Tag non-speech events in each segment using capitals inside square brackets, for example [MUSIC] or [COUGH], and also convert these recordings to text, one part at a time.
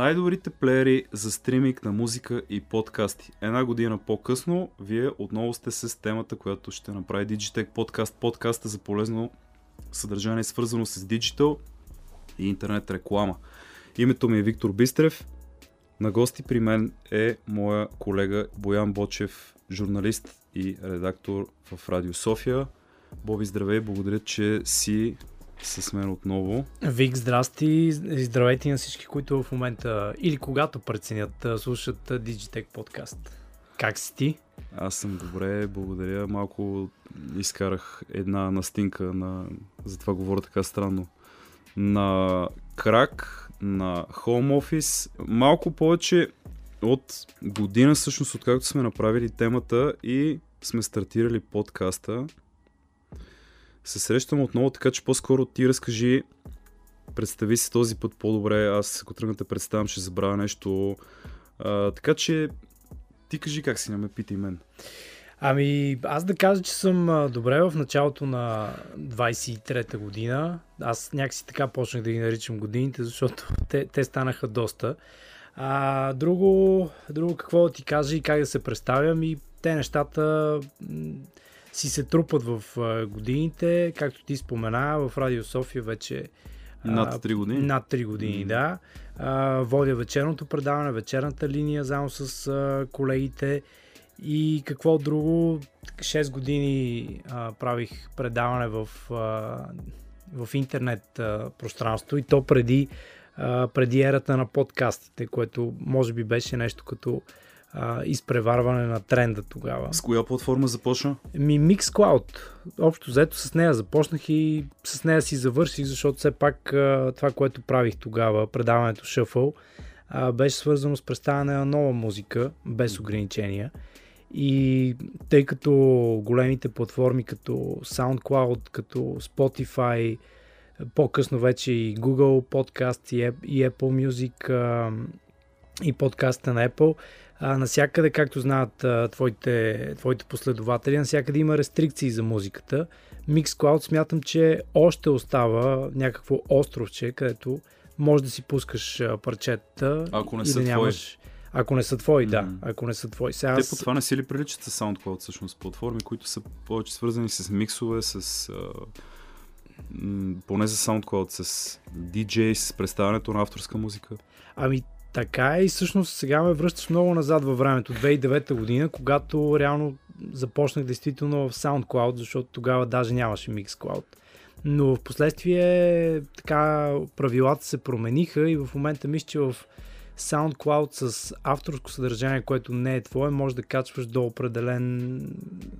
Най-добрите плеери за стриминг на музика и подкасти. Една година по-късно, вие отново сте с темата, която ще направи Digitech подкаст. Подкаста за полезно съдържание, свързано с диджитал и интернет реклама. Името ми е Виктор Бистрев. На гости при мен е моя колега Боян Бочев, журналист и редактор в Радио София. Боби, здравей, благодаря, че си с мен отново. Вик, здрасти и здравейте на всички, които в момента или когато преценят, слушат Digitech подкаст. Как си ти? Аз съм добре, благодаря. Малко изкарах една настинка на... Затова говоря така странно. На крак, на Home Office. Малко повече от година всъщност, откакто сме направили темата и сме стартирали подкаста се срещам отново, така че по-скоро ти разкажи, представи си този път по-добре, аз ако тръгна те представям, ще забравя нещо. А, така че ти кажи как си, не ме питай мен. Ами, аз да кажа, че съм добре в началото на 23-та година. Аз някакси така почнах да ги наричам годините, защото те, те станаха доста. А, друго, друго какво да ти кажа и как да се представям и те нещата си се трупат в годините, както ти спомена, в Радио София вече над 3 години. Над 3 години, mm. да. А, водя вечерното предаване, вечерната линия, заедно с а, колегите. И какво друго, 6 години а, правих предаване в, а, в интернет а, пространство и то преди, а, преди ерата на подкастите, което може би беше нещо като а, изпреварване на тренда тогава. С коя платформа започна? Ми Mixcloud. Общо взето с нея започнах и с нея си завърших, защото все пак а, това, което правих тогава, предаването Shuffle, а, беше свързано с представяне на нова музика, без ограничения. И тъй като големите платформи като SoundCloud, като Spotify, по-късно вече и Google Podcast и Apple Music и подкаста на Apple а, насякъде, както знаят а, твоите, твоите последователи, насякъде има рестрикции за музиката. Mixcloud смятам, че още остава някакво островче, където може да си пускаш парчета. Ако не са да нямаш... твои. Ако не са твои, mm-hmm. да. Ако не са твои. Сега Те по това не си ли приличат с SoundCloud, всъщност, платформи, които са повече свързани с миксове, с... А, м- поне за SoundCloud, с DJ, с представянето на авторска музика? Ами, така е и всъщност сега ме връщаш много назад във времето, 2009 година, когато реално започнах действително в SoundCloud, защото тогава даже нямаше Mixcloud. Но в последствие така правилата се промениха и в момента мисля, че в SoundCloud с авторско съдържание, което не е твое, може да качваш до определен,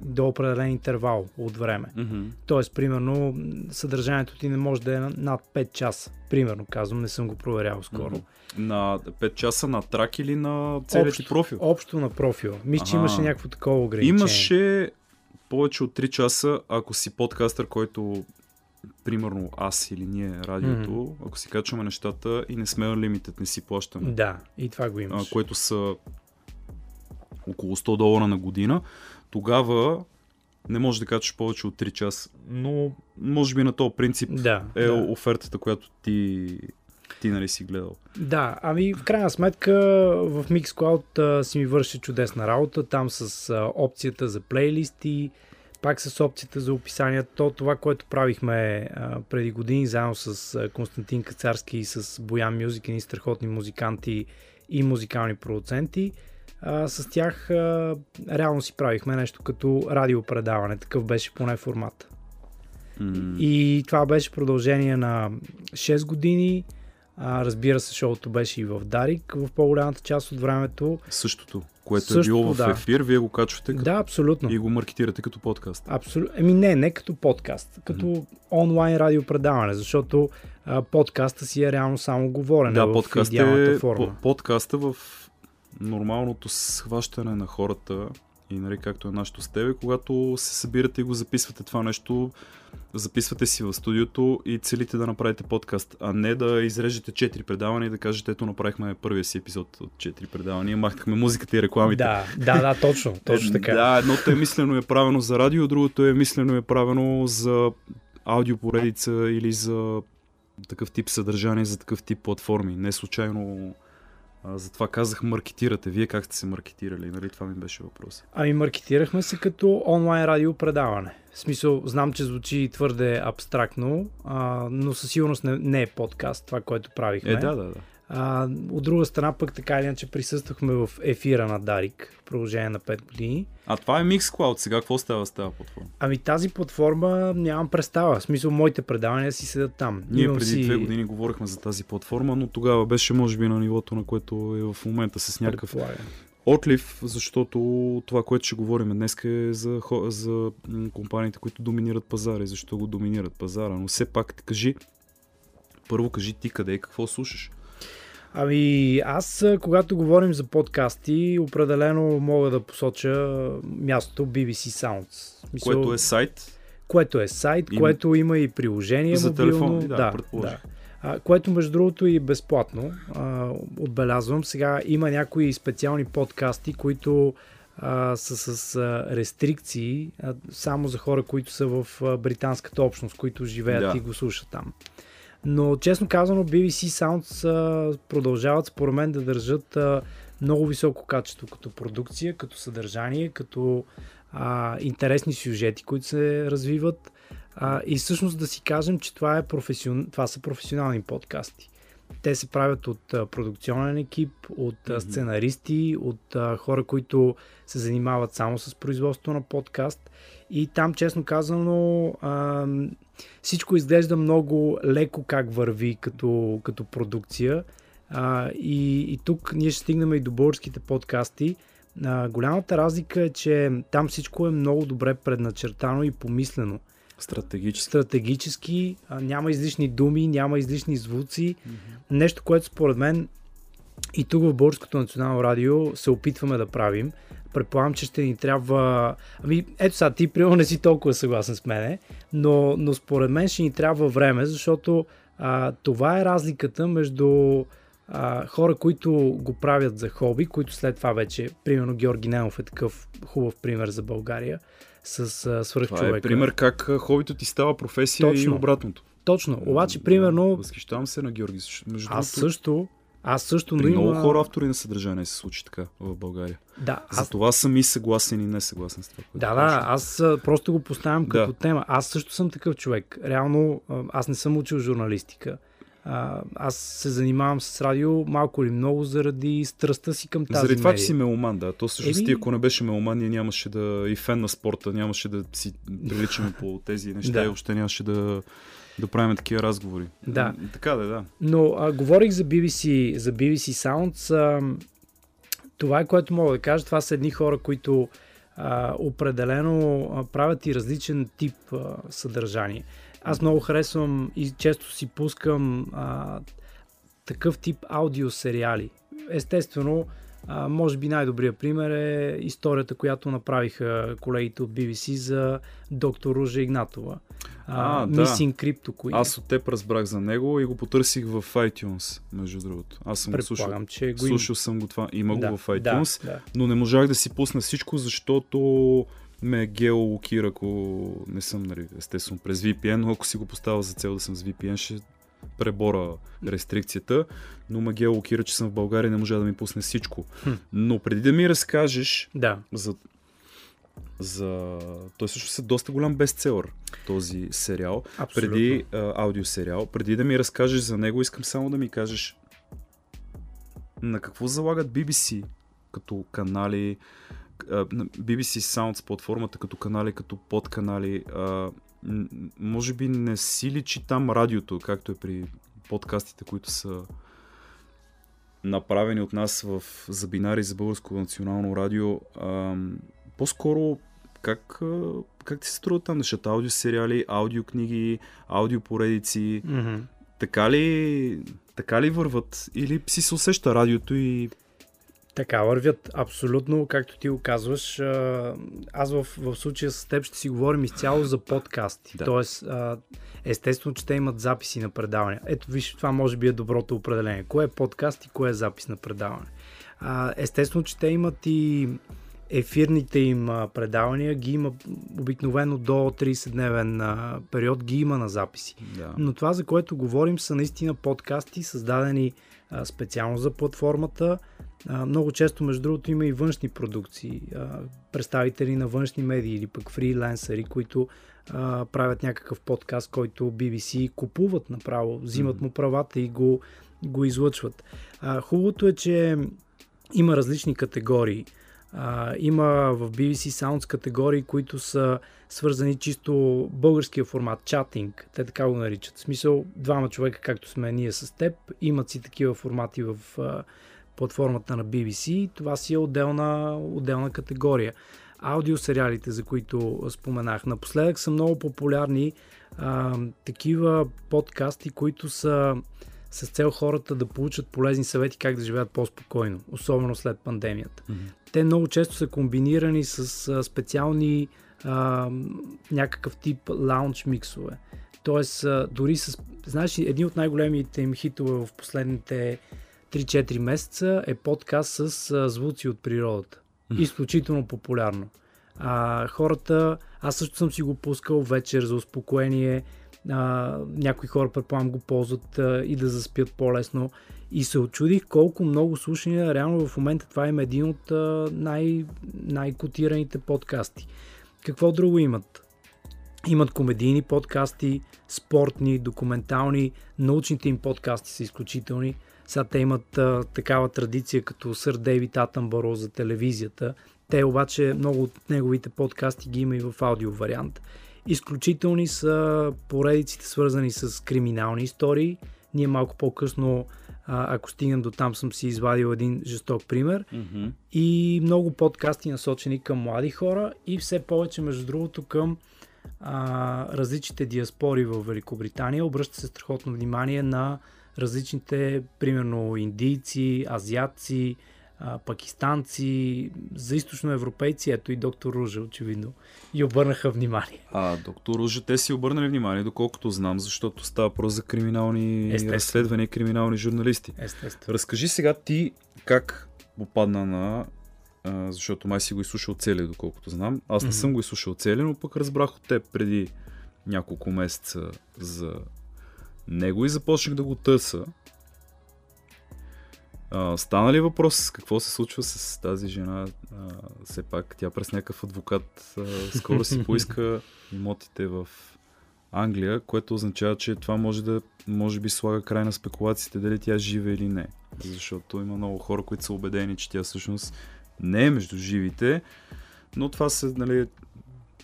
до определен интервал от време. Mm-hmm. Тоест, примерно, съдържанието ти не може да е над 5 часа. Примерно, казвам, не съм го проверял скоро. Mm-hmm. На 5 часа на трак или на целият ти профил? Общо на профил. Мисля, че имаше някакво такова ограничение. Имаше повече от 3 часа, ако си подкастър, който примерно аз или ние, радиото, mm-hmm. ако си качваме нещата и не сме лимитът, не си плащаме. Да, и това го имаш. А, което са около 100 долара на година, тогава не може да качваш повече от 3 часа. Но може би на този принцип да, е да. офертата, която ти ти нали си гледал. Да, ами в крайна сметка в Mixcloud а, си ми върши чудесна работа, там с а, опцията за плейлисти, пак с опцията за описание. То това, което правихме а, преди години заедно с а, Константин Кацарски и с Боян Мюзик, и страхотни музиканти и музикални продуценти, а, с тях а, реално си правихме нещо като радиопредаване. Такъв беше поне формата. Mm. И това беше продължение на 6 години. А, разбира се, шоуто беше и в Дарик в по-голямата част от времето. Същото, което Същото, е било в да. ефир, вие го качвате като... Да, абсолютно. И го маркетирате като подкаст. Абсолютно. Еми не, не като подкаст, като mm-hmm. онлайн радиопредаване, защото а, подкаста си е реално само говорене да, в подкаст идеалната е, форма. Подкаста в нормалното схващане на хората и нали, както е нашето с тебе, когато се събирате и го записвате това нещо, записвате си в студиото и целите да направите подкаст, а не да изрежете 4 предавания и да кажете, ето направихме първия си епизод от 4 предавания, махнахме музиката и рекламите. Да, да, да, точно, [LAUGHS] точно така. да, едното е мислено е правено за радио, другото е мислено е правено за аудиопоредица или за такъв тип съдържание, за такъв тип платформи. Не случайно А, затова казах маркетирате. Вие как сте се маркетирали? Нали? Това ми беше въпрос. Ами маркетирахме се като онлайн радио предаване. В смисъл, знам, че звучи твърде абстрактно, а, но със сигурност не, не е подкаст, това, което правихме. Е, да, да, да. А, от друга страна пък така или иначе присъствахме в ефира на Дарик в продължение на 5 години. А това е Mixcloud. Сега какво става с тази платформа? Ами тази платформа нямам представа. В смисъл, моите предавания си седят там. Ние Имам преди си... две години говорихме за тази платформа, но тогава беше може би на нивото, на което е в момента с някакъв Предполагам. отлив, защото това, което ще говорим днес е за, за компаниите, които доминират пазара и защо го доминират пазара. Но все пак ти кажи, първо кажи ти къде и какво слушаш. Ами аз, когато говорим за подкасти, определено мога да посоча мястото BBC Sounds. В Смисъл, Което е сайт. което е сайт, Има- което има и приложение За мобилно. телефон, да, да, предположих. да. А, което между другото и безплатно. А, отбелязвам. Сега има някои специални подкасти, които а, са с а, рестрикции а, само за хора, които са в а, британската общност, които живеят Да. и го слушат там. Но честно казано, BBC Sounds а, продължават според мен да държат а, много високо качество като продукция, като съдържание, като а, интересни сюжети, които се развиват. А, и всъщност да си кажем, че това, е професион... това са професионални подкасти. Те се правят от а, продукционен екип, от а, сценаристи, от а, хора, които се занимават само с производство на подкаст. И там, честно казано, а, всичко изглежда много леко как върви като, като продукция. А, и, и тук ние ще стигнем и до българските подкасти. А, голямата разлика е, че там всичко е много добре предначертано и помислено. Стратегически. Стратегически, а, няма излишни думи, няма излишни звуци. Нещо, което според мен и тук в Българското национално радио се опитваме да правим. Предполагам, че ще ни трябва... Ами, ето сега, ти примерно не си толкова съгласен с мене, но, но според мен ще ни трябва време, защото а, това е разликата между а, хора, които го правят за хоби, които след това вече, примерно Георги Ненов е такъв хубав пример за България с а, свръхчовека. Това е пример как а, хобито ти става професия Точно. и обратното. Точно, обаче примерно Възхищавам се на Георги. Между аз другото, също, аз също, но При много има... хора автори на съдържание се случи така в България. Да, аз За това съм и съгласен и не съгласен с това. Да, кажеш. да, аз просто го поставям Да. като тема. Аз също съм такъв човек. Реално, аз не съм учил журналистика. Аз се занимавам с радио малко или много заради страстта си към тази Заради това, че си меломан, да. То всъщност Еми- ти, ако не беше меломан, ние нямаше да и фен на спорта, нямаше да си приличаме по тези неща Да. и въобще нямаше да, да правим такива разговори. Да. Така да, е, да. Но а, говорих за BBC, за BBC Sounds. А, това е което мога да кажа. Това са едни хора, които а, определено а, правят и различен тип а, съдържание. Аз много харесвам и често си пускам а, такъв тип аудиосериали. Естествено, а, може би най-добрият пример е историята, която направиха колегите от BBC за доктор Ружа Игнатова. А, да. Missing Crypto Queen. Аз от теб разбрах за него и го потърсих в iTunes, между другото. Аз съм го слушал. Че го има. Слушал съм го това. Има го в iTunes, Да, да. но не можах да си пусна всичко, защото ме геолокира, ако не съм, нали, естествено, през VPN, но ако си го поставя за цел да съм с VPN, ще пребора рестрикцията, но ме геолокира, че съм в България и не можа да ми пусне всичко. Хм. Но преди да ми разкажеш Да. за, за... Той също е доста голям бестселър, този сериал. Абсолютно. Преди а, аудиосериал, преди да ми разкажеш за него, искам само да ми кажеш на какво залагат BBC като канали, BBC Sounds платформата като канали, като подканали. А, може би не си личи там радиото, както е при подкастите, които са направени от нас в Забинари за Българско национално радио. А, по-скоро как, как ти се струват там нещата? Аудиосериали, аудиокниги, аудиопоредици. Мгм. Така ли, така ли върват? Или си се усеща радиото и... Така вървят абсолютно, както ти го казваш. Аз в, в случая с теб ще си говорим изцяло за подкасти. Да. Тоест, естествено, че те имат записи на предавания. Ето, виж, това може би е доброто определение. Кое е подкаст и кое е запис на предаване. Естествено, че те имат и ефирните им предавания, ги има обикновено до 30-дневен а, период, ги има на записи. Да. Но това, за което говорим, са наистина подкасти, създадени специално за платформата. Много често, между другото, има и външни продукции, представители на външни медии или пък фриленсъри, които правят някакъв подкаст, който BBC купуват направо, взимат му правата и го, го излъчват. Хубавото е, че има различни категории. Има в BBC Sounds категории, които са свързани чисто българския формат, чатинг, те така го наричат. В смисъл, двама човека, както сме ние с теб, имат си такива формати в а, платформата на BBC. Това си е отделна, отделна категория. Аудиосериалите, за които споменах. Напоследък са много популярни а, такива подкасти, които са с цел хората да получат полезни съвети как да живеят по-спокойно, особено след пандемията. Mm-hmm. Те много често са комбинирани с специални а, някакъв тип лаунч миксове. Тоест, а, дори с... Знаеш, един от най-големите им хитове в последните 3-4 месеца е подкаст с а, звуци от природата. Изключително популярно. А, хората, аз също съм си го пускал вечер за успокоение, а, някои хора, предполагам, го ползват а, и да заспят по-лесно. И се очудих колко много слушания. Реално в момента това е един от а, най- най-котираните подкасти. Какво друго имат? Имат комедийни подкасти, спортни, документални, научните им подкасти са изключителни. Сега те имат а, такава традиция като сър Дейвид Атъмбаро за телевизията. Те обаче много от неговите подкасти ги има и в аудио вариант. Изключителни са поредиците свързани с криминални истории. Ние малко по-късно, ако стигнем до там, съм си извадил един жесток пример. Mm-hmm. И много подкасти насочени към млади хора и все повече, между другото, към а, различните диаспори в Великобритания. Обръща се страхотно внимание на различните, примерно, индийци, азиатци, а, пакистанци, за източноевропейци, ето и доктор Ружа, очевидно, и обърнаха внимание. А, доктор Ружа, те си обърнали внимание, доколкото знам, защото става просто за криминални Естествено. разследвания, криминални журналисти. Естествено. Разкажи сега ти как попадна на а, защото май си го изслушал цели, доколкото знам. Аз не mm-hmm. съм го изслушал цели, но пък разбрах от теб преди няколко месеца за него и започнах да го търса. А, стана ли въпрос какво се случва с тази жена? А, все пак тя през някакъв адвокат а, скоро си поиска [LAUGHS] имотите в Англия, което означава, че това може да може би слага край на спекулациите дали тя е жива или не. Защото има много хора, които са убедени, че тя всъщност не е между живите, но това са нали,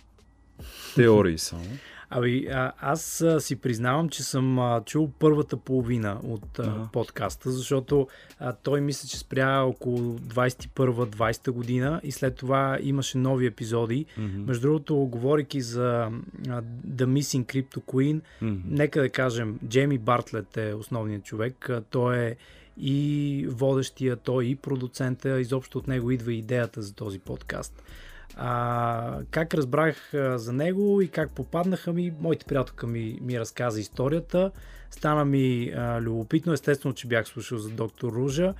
[LAUGHS] теории само. Ами, а, аз а, си признавам, че съм а, чул първата половина от а, uh-huh. подкаста, защото а, той мисля, че спря около 21-20 година и след това имаше нови епизоди. Uh-huh. Между другото, говорики за а, The Missing Crypto Queen, uh-huh. нека да кажем, Джейми Бартлет е основният човек. А, той е и водещия, той и продуцента, изобщо от него идва идеята за този подкаст. А, как разбрах а, за него и как попаднаха ми, моите приятелка ми, ми разказа историята. Стана ми а, любопитно, естествено, че бях слушал за доктор Ружа.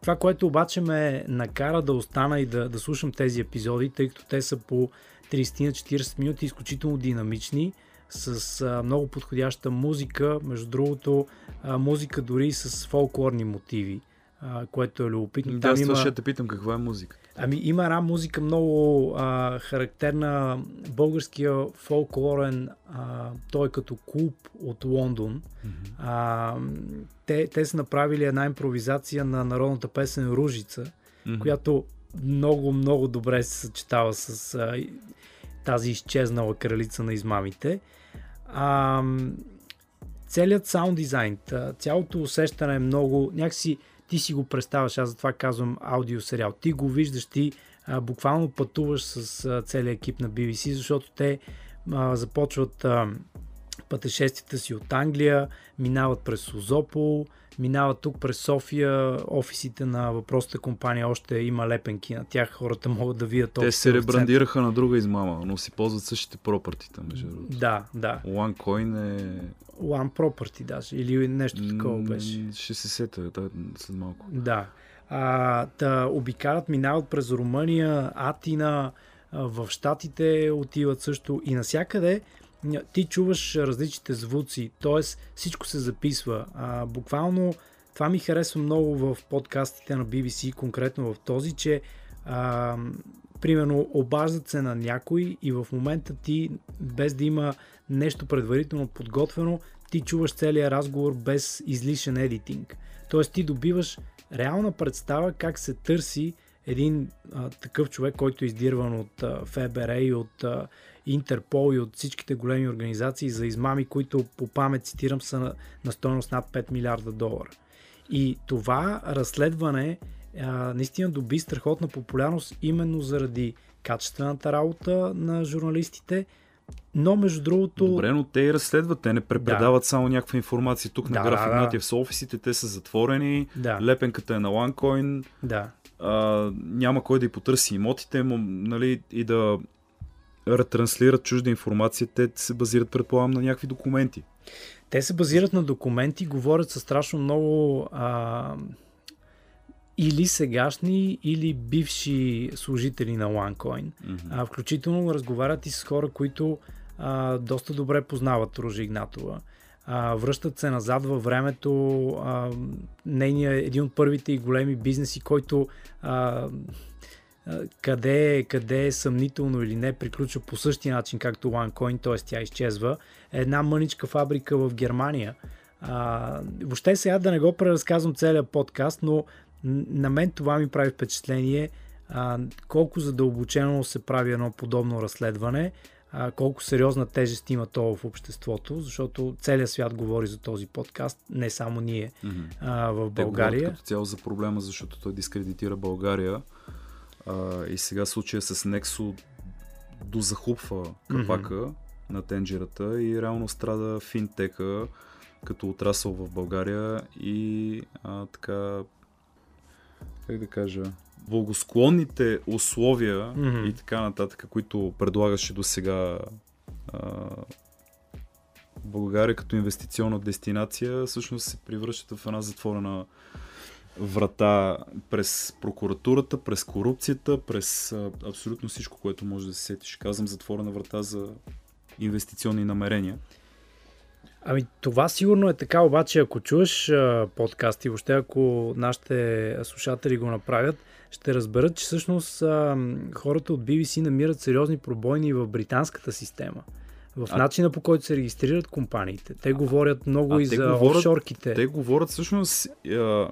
Това, което обаче ме накара да остана и да, да слушам тези епизоди, тъй като те са по 30-40 минути, изключително динамични, с а, много подходяща музика, между другото, а, музика дори с фолклорни мотиви, а, което е любопитно. Да, Там има... ще те питам каква е музика. Ами има една музика много а, характерна, българския фолклорен, а, той е като клуб от Лондон. Mm-hmm. А, те, те са направили една импровизация на народната песен Ружица, mm-hmm. която много, много добре се съчетава с а, тази изчезнала кралица на измамите. А, целият саунд дизайн, цялото усещане е много, някакси ти си го представяш, аз затова казвам аудиосериал. Ти го виждаш, ти а, буквално пътуваш с а, целият екип на BBC, защото те а, започват а, пътешествията си от Англия, минават през Созопол, минават тук през София, офисите на въпросната компания още има лепенки на тях, хората могат да видят. Те се ребрандираха на друга измама, но си ползват същите пропъртита, между другото. Да, да. OneCoin е... One Property даже, или нещо такова беше. Ще се сета да, след малко. Да. А, да обикарат, минават през Румъния, Атина, в Штатите отиват също и насякъде ти чуваш различните звуци, т.е. всичко се записва. А, буквално това ми харесва много в подкастите на BBC, конкретно в този, че а, примерно обаждат се на някой и в момента ти, без да има нещо предварително подготвено, ти чуваш целият разговор без излишен едитинг. Тоест ти добиваш реална представа как се търси един а, такъв човек, който е издирван от а, ФБР и от а, Интерпол и от всичките големи организации за измами, които по памет цитирам са на, на стоеност над 5 милиарда долара. И това разследване а, наистина доби страхотна популярност именно заради качествената работа на журналистите, но между другото... Добре, но те и разследват, те не препредават да. само някаква информация тук на Да, Граф да, Игнатиев с офисите, те са затворени, Да. лепенката е на OneCoin, Да. а, няма кой да й потърси имотите му, нали, и да ретранслират чужда информация, те се базират, предполагам, на някакви документи. Те се базират на документи, говорят със страшно много а, или сегашни, или бивши служители на OneCoin. А, включително разговарят и с хора, които а, доста добре познават Ружа Игнатова. А, връщат се назад във времето. А, нейния е един от първите и големи бизнеси, който а, къде, е- къде е съмнително или не, приключва по същия начин, както OneCoin, т.е. тя изчезва. Една мъничка фабрика в Германия. А, въобще сега да не го преразказвам целият подкаст, но на мен това ми прави впечатление а, колко задълбочено се прави едно подобно разследване, а, колко сериозна тежест има то в обществото, защото целият свят говори за този подкаст, не само ние а, в Те България. като цяло за проблема, защото той дискредитира България. А, и сега случая с Нексо дозахупва капака на тенджерата и реално страда финтека като отрасъл в България и а, така как да кажа благосклонните условия Мгм. и така нататък, които предлагаше до сега България като инвестиционна дестинация, всъщност се превръщат в една затворена врата през прокуратурата, през корупцията, през а, абсолютно всичко, което може да се сетиш. Казвам затворена врата за инвестиционни намерения. Ами това сигурно е така, обаче ако чуеш а, подкаст и въобще ако нашите слушатели го направят, ще разберат, че всъщност а, хората от BBC намират сериозни пробойни в британската система. В А- начина по който се регистрират компаниите. Те говорят много А и за говорят- офшорките. Те говорят всъщност а,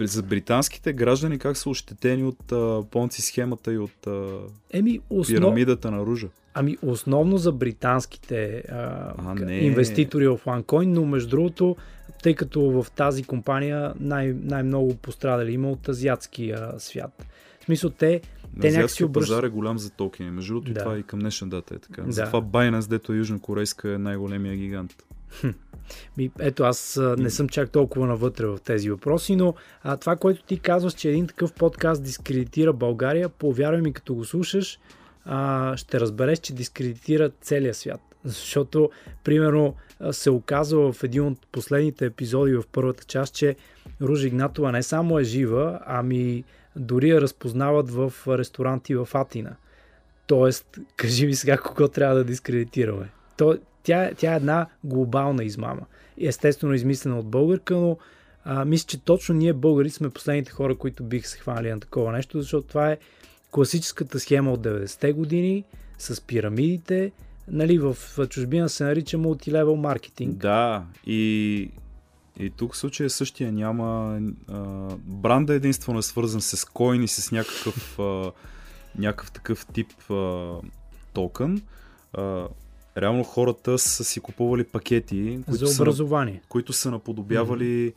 за британските граждани как са ощетени от а, понци схемата и от а, Еми, основ... пирамидата на Ружа. Ами, основно за британските а, А, инвеститори в OneCoin, но между другото, тъй като в тази компания най- най-много пострадали има от азиатския свят. В смисъл, те На Те някакси обръщат- пазар е голям за токени. Между другото, Да. това и към днешна дата е така. Да. Затова Binance, дето е южнокорейска, е най-големия гигант. Ми, ето аз не съм чак толкова навътре в тези въпроси, но а, това, което ти казваш, че един такъв подкаст дискредитира България, повярвай ми, като го слушаш, а, ще разбереш, че дискредитира целия свят. Защото, примерно, се оказва в един от последните епизоди в първата част, че Ружа Игнатова не само е жива, ами дори я разпознават в ресторанти в Атина. Тоест, [LAUGHS] кажи ми сега кого трябва да дискредитираме. То, тя, тя е една глобална измама. Естествено измислена от българка, но а, мисля, че точно ние българи сме последните хора, които бих се хванали на такова нещо, защото това е класическата схема от 90-те години с пирамидите. Нали, в чужбина се нарича мултилевел маркетинг. Да, и, и тук в случая същия няма. А, бранда единствено е свързан с коин и с някакъв, а, някакъв такъв тип а, токен. А, реално хората са си купували пакети, които, за са, образование. които са наподобявали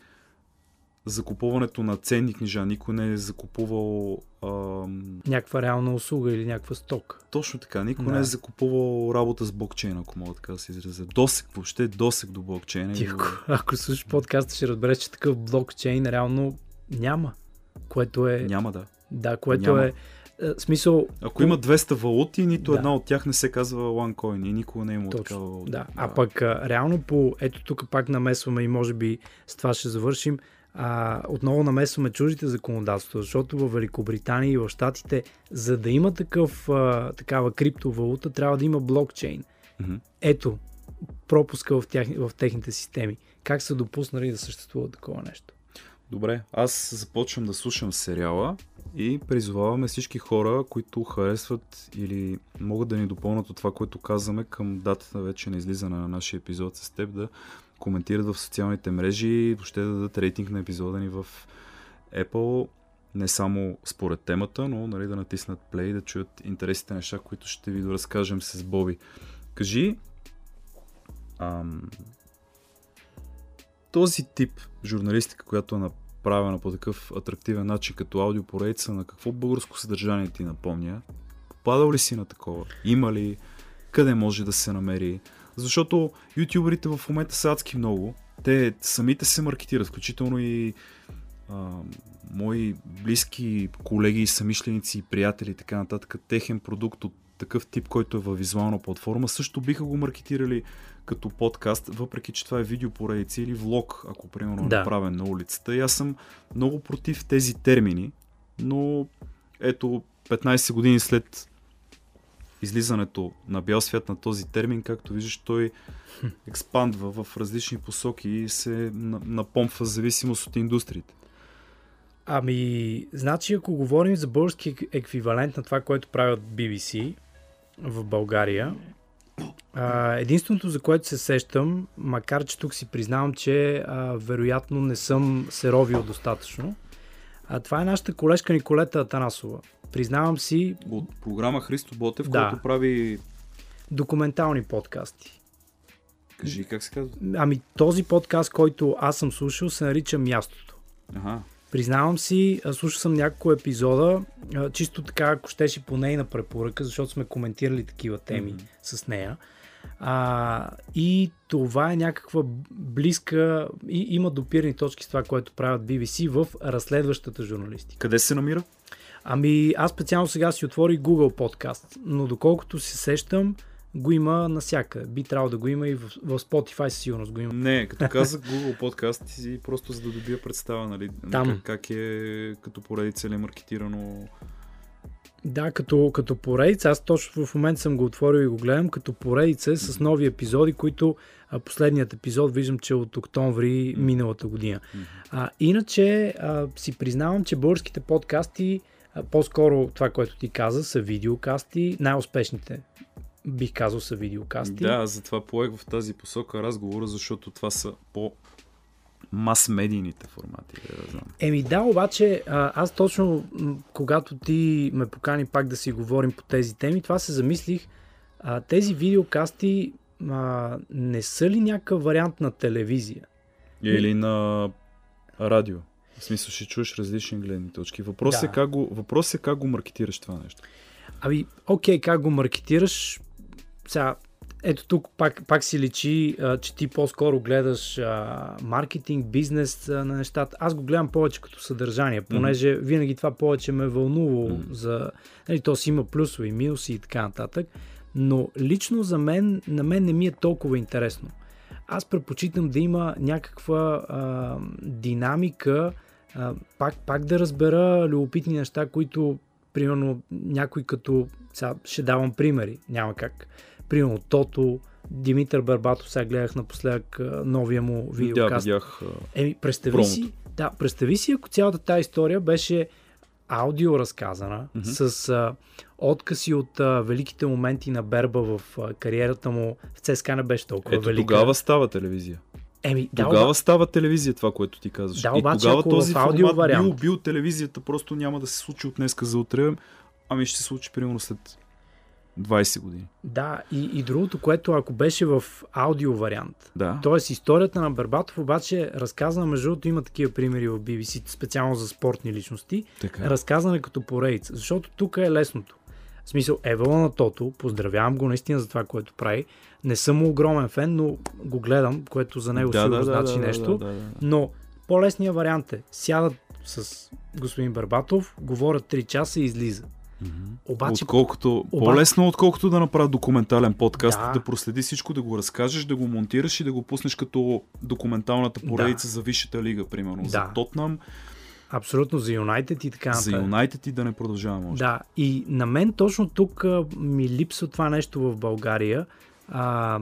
закупуването на ценни книжа. Никой не е закупувал ам, Някаква реална услуга или някаква стока. Точно така. Никой Да. не е закупувал работа с блокчейн, ако мога така да се изразя. Досек, въобще досек до блокчейна. Ти, И- ако, ако слушаш подкаста, ще разбереш, че такъв блокчейн реално няма. Което е... Няма да. Да, което Няма. е... е, Смисъл, Ако има 200 валути, нито Да. една от тях не се казва OneCoin и никога не е имало Точно, такава валута. Да, а пък а, реално по... Ето тук пак намесваме и може би с това ще завършим. А, отново намесваме чуждите законодателства, защото в Великобритания и в Штатите, за да има такъв, а, такава криптовалута, трябва да има блокчейн. Мгм. Ето пропуска в, тях, в техните системи. Как са допуснали да съществува такова нещо? Добре, аз започвам да слушам сериала и призоваваме всички хора, които харесват или могат да ни допълнат от това, което казваме към датата вече на излизане на нашия епизод с теб, да коментират в социалните мрежи, въобще да дадат рейтинг на епизода ни в Apple, не само според темата, но нали, да натиснат play и да чуят интересните неща, които ще ви доразкажем с Боби. Кажи, ам, този тип журналистика, която е направена по такъв атрактивен начин, като аудиопоредица, на какво българско съдържание ти напомня? Попадал ли си на такова? Има ли? Къде може да се намери? Защото ютуберите в момента са адски много. Те самите се маркетират, включително и а, мои близки колеги, самишленици, приятели и така нататък. Техен продукт от такъв тип, който е във визуална платформа, също биха го маркетирали като подкаст, въпреки че това е видео поредици или влог, ако примерно да. е направен на улицата. И аз съм много против тези термини, но ето 15 години след излизането на бял свят на този термин, както виждаш, той експандва в различни посоки и се напомпва в зависимост от индустриите. Ами, значи ако говорим за български еквивалент на това, което правят BBC в България, а, единственото, за което се сещам, макар че тук си признавам, че а, вероятно не съм се ровил достатъчно, а, това е нашата колежка Николета Атанасова. Признавам си... От програма Христо Ботев, да, който прави... Документални подкасти. Кажи как се казва? Ами този подкаст, който аз съм слушал, се нарича Мястото. Ага. Признавам си, слушал съм няколко епизода, чисто така, ако щеше по нейна препоръка, защото сме коментирали такива теми mm-hmm. с нея. А, и това е някаква близка, и, има допирани точки с това, което правят BBC в разследващата журналистика. Къде се намира? Ами аз специално сега си отворих Google подкаст, но доколкото се сещам, го има насякъде. Би трябвало да го има и в, в Spotify със сигурност го има. Не, като [LAUGHS] казах Google подкаст и просто за да добия представа, нали, Там. Как, как е като поредица или маркетирано да, като, като поредица, аз точно в момента съм го отворил и го гледам, като поредица с нови епизоди, които а, последният епизод виждам, че е от октомври миналата година. А, иначе а, си признавам, че българските подкасти, по-скоро това, което ти каза, са видеокасти, най-успешните бих казал са видеокасти. Да, затова поех в тази посока разговора, защото това са по мас-медийните формати. Да знам. Еми да, обаче аз точно когато ти ме покани пак да си говорим по тези теми, това се замислих. А, тези видеокасти а, не са ли някакъв вариант на телевизия? Или на радио? В смисъл ще чуеш различни гледни точки. Въпрос, е да. е как го, въпрос е как го маркетираш това нещо. Ами, окей, как го маркетираш? Сега, ето тук пак, пак си личи, а, че ти по-скоро гледаш а, маркетинг, бизнес а, на нещата. Аз го гледам повече като съдържание, понеже mm-hmm. винаги това повече ме е вълнувало mm-hmm. за... Нали, то си има плюсови, минуси и така нататък. Но лично за мен, на мен не ми е толкова интересно. Аз предпочитам да има някаква а, динамика, а, пак, пак да разбера любопитни неща, които, примерно, някой като... Сега ще давам примери, няма как примерно Тото, Димитър Барбатов, сега гледах напоследък новия му видеокаст. Видях, Еми, представи промото. си, да, представи си, ако цялата тази история беше аудио разказана, mm-hmm. с а, откази от а, великите моменти на Берба в а, кариерата му. В ЦСКА не беше толкова Ето, велика. тогава става телевизия. Еми, да, тогава оба... става телевизия това, което ти казваш. Да, обаче, и тогава ако този аудио формат вариант... бил, бил телевизията, просто няма да се случи от днеска за утре, ами ще се случи примерно след 20 години. Да, и, и другото, което ако беше в аудио вариант, да. т.е. историята на Бербатов обаче разказана, между другото има такива примери в BBC, специално за спортни личности, така. разказана като поредица, защото тук е лесното. В смисъл, Евала на Тото, поздравявам го наистина за това, което прави. Не съм огромен фен, но го гледам, което за него да, сигурно да, значи да, нещо. Да, да, да. Но по-лесният вариант е, сядат с господин Бербатов, говорят 3 часа и излиза. Mm-hmm. Обаче, отколкото, обаче... По-лесно, отколкото да направя документален подкаст, да. да проследи всичко, да го разкажеш, да го монтираш и да го пуснеш като документалната поредица да. за Висшата лига, примерно. Да. За Тотнам. Абсолютно, за Юнайтед и така. За Юнайтед и да не продължаваме още. Да, и на мен точно тук ми липсва това нещо в България. А,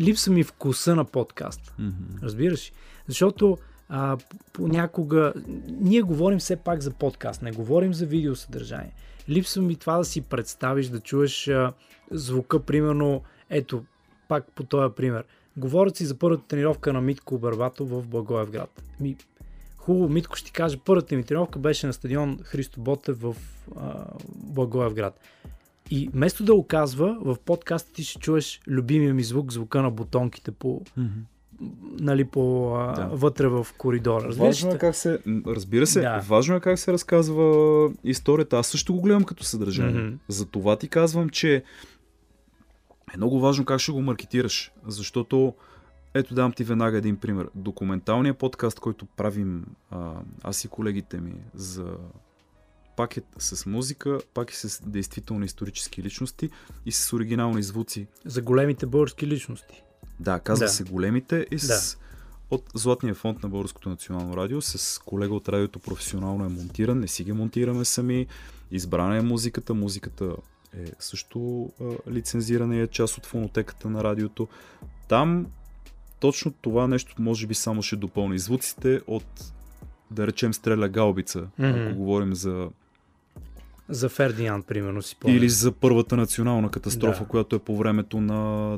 липсва ми вкуса на подкаст. Mm-hmm. Разбираш? Защото А, понякога, ние говорим все пак за подкаст, не говорим за видеосъдържание. Липсва ми това да си представиш, да чуеш а, звука, примерно, ето, пак по този пример. Говорят си за първата тренировка на Митко Барбато в Благоевград. Ми, хубаво, Митко ще ти каже, първата ми тренировка беше на стадион Христо Ботев в а, Благоевград. И вместо да оказва, в подкаста ти ще чуеш любимия ми звук, звука на бутонките по, mm-hmm. нали, по а, да. вътре в коридора. важно е как се, разбира се, да. важно е как се разказва историята. Аз също го гледам като съдържание. Mm-hmm. За това ти казвам, че е много важно как ще го маркетираш, защото ето давам ти веднага един пример. Документалният подкаст, който правим а, аз и колегите ми за пак е с музика, пак е с действително исторически личности и с оригинални звуци. За големите български личности. Да, казва да. се големите и с... Да. От Златния фонд на Българското национално радио с колега от радиото професионално е монтиран, не си ги монтираме сами, избрана е музиката, музиката е също а, лицензирана и е част от фонотеката на радиото. Там точно това нещо може би само ще допълни звуците от да речем стреля галбица, mm-hmm. ако говорим за за Фердинанд, примерно си помня. Или за първата национална катастрофа, да. която е по времето на...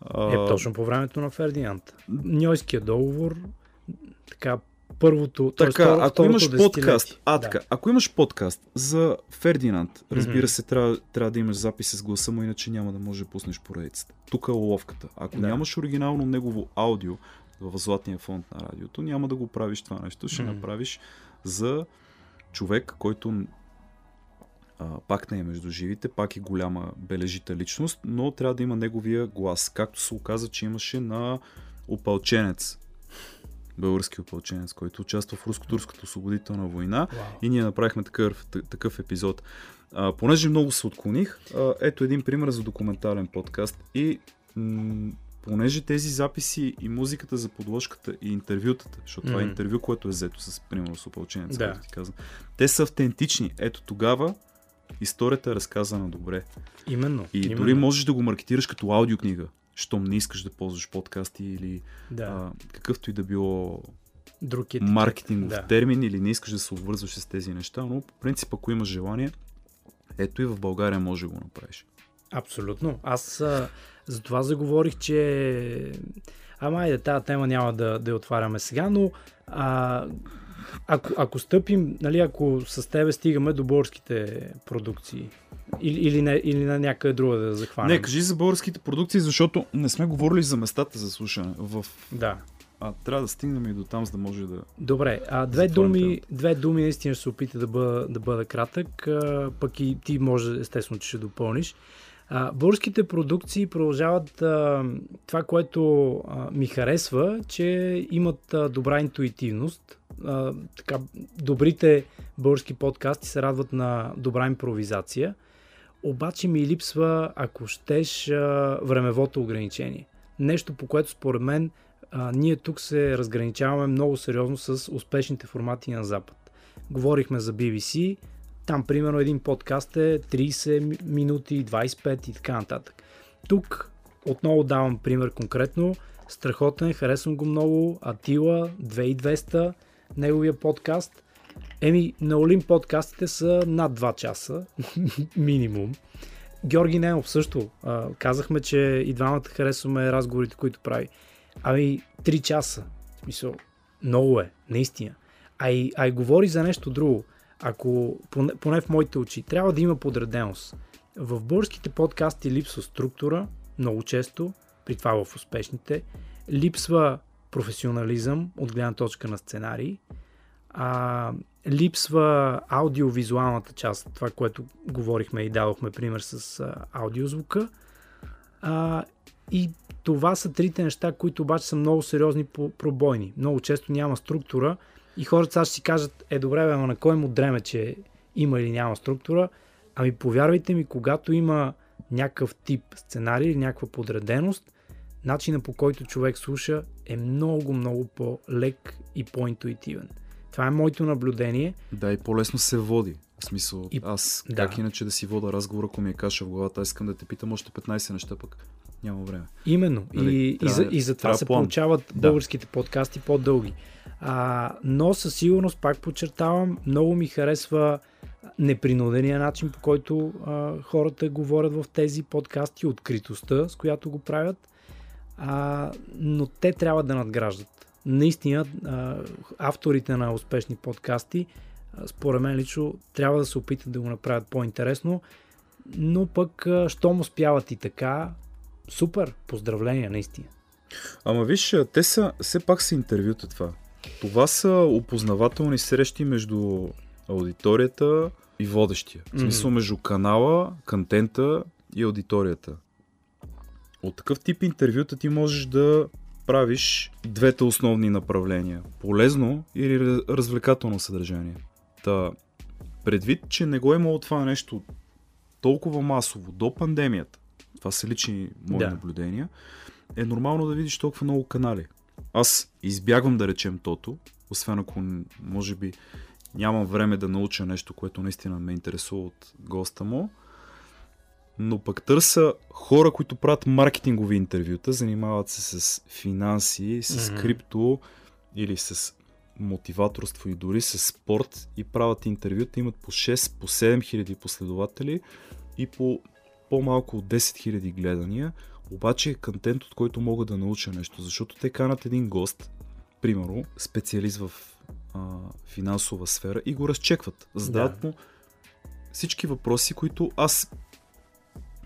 А... Е, точно по времето на Фердинанд. Ньойския договор, така, първото... Така, второ, ако имаш подкаст, а, така, да. ако имаш подкаст за Фердинанд, разбира mm-hmm. се, трябва, трябва да имаш запис с гласа му, иначе няма да може да пуснеш поредицата. Тук е уловката. Ако да. нямаш оригинално негово аудио в Златния фонд на радиото, няма да го правиш това нещо. Ще mm-hmm. направиш за човек, който а, пак не е между живите, пак е голяма бележита личност, но трябва да има неговия глас. Както се оказа, че имаше на опълченец, български опълченец, който участва в руско-турската освободителна война wow. и ние направихме такъв, такъв епизод. А, понеже много се отклоних, а, ето един пример за документален подкаст и м- понеже тези записи и музиката за подложката и интервютата, защото mm-hmm. това е интервю, което е взето с, примерно, с опълченец, да. ти казвам, те са автентични. Ето тогава историята е разказана добре. Именно. И именно. дори можеш да го маркетираш като аудиокнига, щом не искаш да ползваш подкасти или да. а, какъвто и да било Друг маркетингов да. термин или не искаш да се обвързваш с тези неща, но по принцип ако имаш желание, ето и в България може да го направиш. Абсолютно. Аз а, за това заговорих, че Ама айде, тази тема няма да, да я отваряме сега, но а, ако, ако стъпим, нали, ако с тебе стигаме до българските продукции, или, или, не, или на някъде друга да захванем. Не, кажи за българските продукции, защото не сме говорили за местата за слушане. В... Да. А трябва да стигнем и до там, за да може да. Добре, а две думи, две думи наистина ще се опита да бъда, да бъда кратък, а, пък и ти може естествено, че ще допълниш. А, българските продукции продължават а, това, което а, ми харесва, че имат а, добра интуитивност. А, така, добрите български подкасти се радват на добра импровизация. Обаче ми липсва, ако щеш, времевото ограничение. Нещо, по което според мен ние тук се разграничаваме много сериозно с успешните формати на Запад. Говорихме за BBC, там, примерно, един подкаст е 30 минути, 25 и така нататък. Тук отново давам пример конкретно. Страхотен, харесвам го много. Атила, 2200, неговия подкаст. Еми, на Олим подкастите са над 2 часа, [LAUGHS] минимум. Георги Ненов също. А, казахме, че и двамата харесваме разговорите, които прави. Ами, 3 часа. В смисъл, много е, наистина. А и, а и говори за нещо друго ако, поне, поне в моите очи, трябва да има подреденост. В българските подкасти липсва структура, много често, при това в успешните, липсва професионализъм от гледна точка на сценарий, а, липсва аудиовизуалната част, това, което говорихме и дадохме пример с а, аудиозвука. А, и това са трите неща, които обаче са много сериозни пробойни. Много често няма структура, и хората сега ще си кажат, е добре, бе, на кой му дреме, че има или няма структура. Ами повярвайте ми, когато има някакъв тип сценарий или някаква подреденост, начина по който човек слуша е много, много по-лек и по-интуитивен. Това е моето наблюдение. Да, и по-лесно се води. В смисъл, и... аз да. как иначе да си вода разговор, ако ми е каша в главата, аз искам да те питам още 15 неща пък. няма време. Именно. Нали, и, трябва- и, за, и затова се план. получават Да. българските подкасти по-дълги. А, но със сигурност, пак подчертавам, много ми харесва непринудения начин, по който а, хората говорят в тези подкасти, откритостта, с която го правят, а, но те трябва да надграждат. Наистина, авторите на успешни подкасти, според мен лично, трябва да се опитат да го направят по-интересно, но пък, щом успяват и така, супер, поздравления, наистина. Ама виж, те са, все пак са интервюта това. Това са опознавателни срещи между аудиторията и водещия. В смисъл между канала, контента и аудиторията. От такъв тип интервюта ти можеш да правиш двете основни направления. Полезно или раз- развлекателно съдържание. Та, предвид, че не го е имало това нещо толкова масово до пандемията, това са лични мои Да. наблюдения, е нормално да видиш толкова много канали. Аз избягвам да речем тото, освен ако може би нямам време да науча нещо, което наистина ме интересува от госта му, но пък търся хора, които правят маркетингови интервюта, занимават се с финанси, с Мгм. крипто или с мотиваторство и дори с спорт и правят интервюта, имат по 6, по 7 хиляди последователи и по по-малко от 10 хиляди гледания, обаче е контент, от който мога да науча нещо, защото те канат един гост, примерно специалист в а, финансова сфера и го разчекват. Задават Да. му всички въпроси, които аз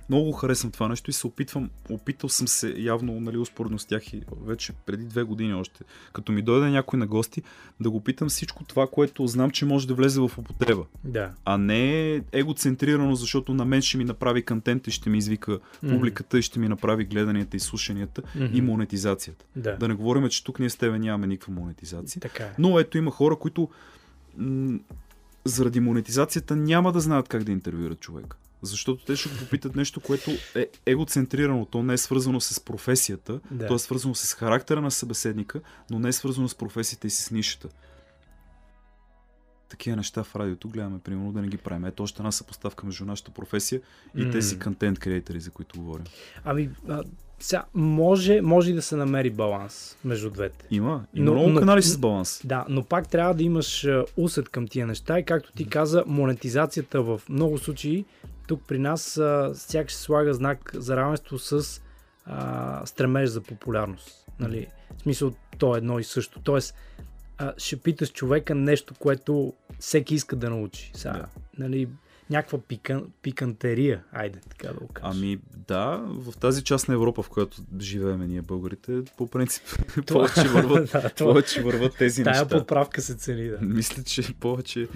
много харесвам това нещо и се опитвам, опитал съм се явно, нали, успоредно с тях и вече преди две години още, като ми дойде някой на гости, да го питам всичко това, което знам, че може да влезе в употреба. Да. А не егоцентрирано, защото на мен ще ми направи контент и ще ми извика публиката и ще ми направи гледанията и слушанията Мгм. и монетизацията. Да. Да не говорим, че тук ние с тебе нямаме никаква монетизация. Така е. Но ето има хора, които м- заради монетизацията няма да знаят как да интервюират човек. Защото те ще го попитат нещо, което е егоцентрирано. То не е свързано с професията, Да. то е свързано с характера на събеседника, но не е свързано с професията и с нишата. Такива неща в радиото гледаме, примерно, да не ги правим. Ето още една съпоставка между нашата професия и М. тези контент креатори, за които говорим. Ами, а, сега, може, може да се намери баланс между двете. Има. Има Но- много но- канали с баланс. Да, но пак трябва да имаш усет към тия неща и както ти каза, монетизацията в много случаи тук при нас сякаш се слага знак за равенство с а, стремеж за популярност. Нали? В смисъл, то е едно и също. Тоест, а, ще питаш човека нещо, което всеки иска да научи. Сега, Да. нали, някаква пикан, пикантерия, айде така да го кажа. Ами да, в тази част на Европа, в която живеем ние българите, по принцип [LAUGHS] повече върват, [LAUGHS] да, това, повече върват тези тая неща. поправка се цели, да. Мисля, че повече...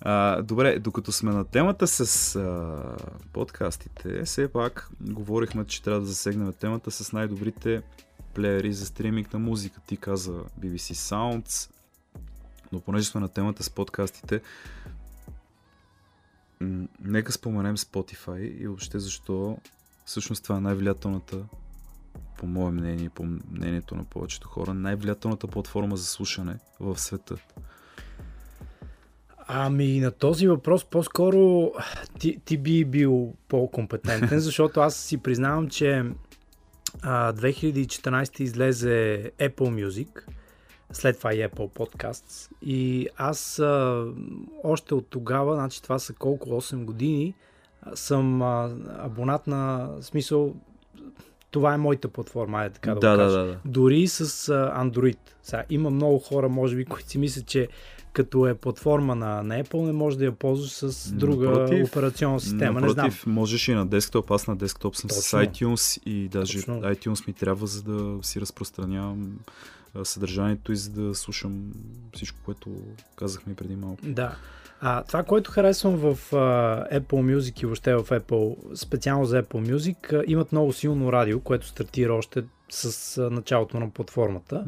А, добре, докато сме на темата с а, подкастите, все пак говорихме, че трябва да засегнем темата с най-добрите плеери за стриминг на музика. Ти каза BBC Sounds, но понеже сме на темата с подкастите, нека споменем Spotify и въобще защо всъщност това е най-влиятелната по мое мнение и по мнението на повечето хора, най-влиятелната платформа за слушане в света. Ами на този въпрос по-скоро ти, ти би бил по-компетентен, [LAUGHS] защото аз си признавам, че а, 2014 излезе Apple Music, след това и Apple Podcasts и аз а, още от тогава, значи това са колко 8 години, съм а, абонат на смисъл това е моята платформа, айде така да, да, го да, кажа. да, да. Дори с а, Android. Сега, има много хора, може би, които си мислят, че като е платформа на, на Apple, не може да я ползваш с друга Напротив, операционна система. Не знам. Напротив, можеш и на десктоп. Аз на десктоп съм с Точно. iTunes и даже Точно. iTunes ми трябва за да си разпространявам съдържанието и за да слушам всичко, което казахме преди малко. Да. А, това, което харесвам в а, Apple Music и въобще в Apple, специално за Apple Music, имат много силно радио, което стартира още с а, началото на платформата.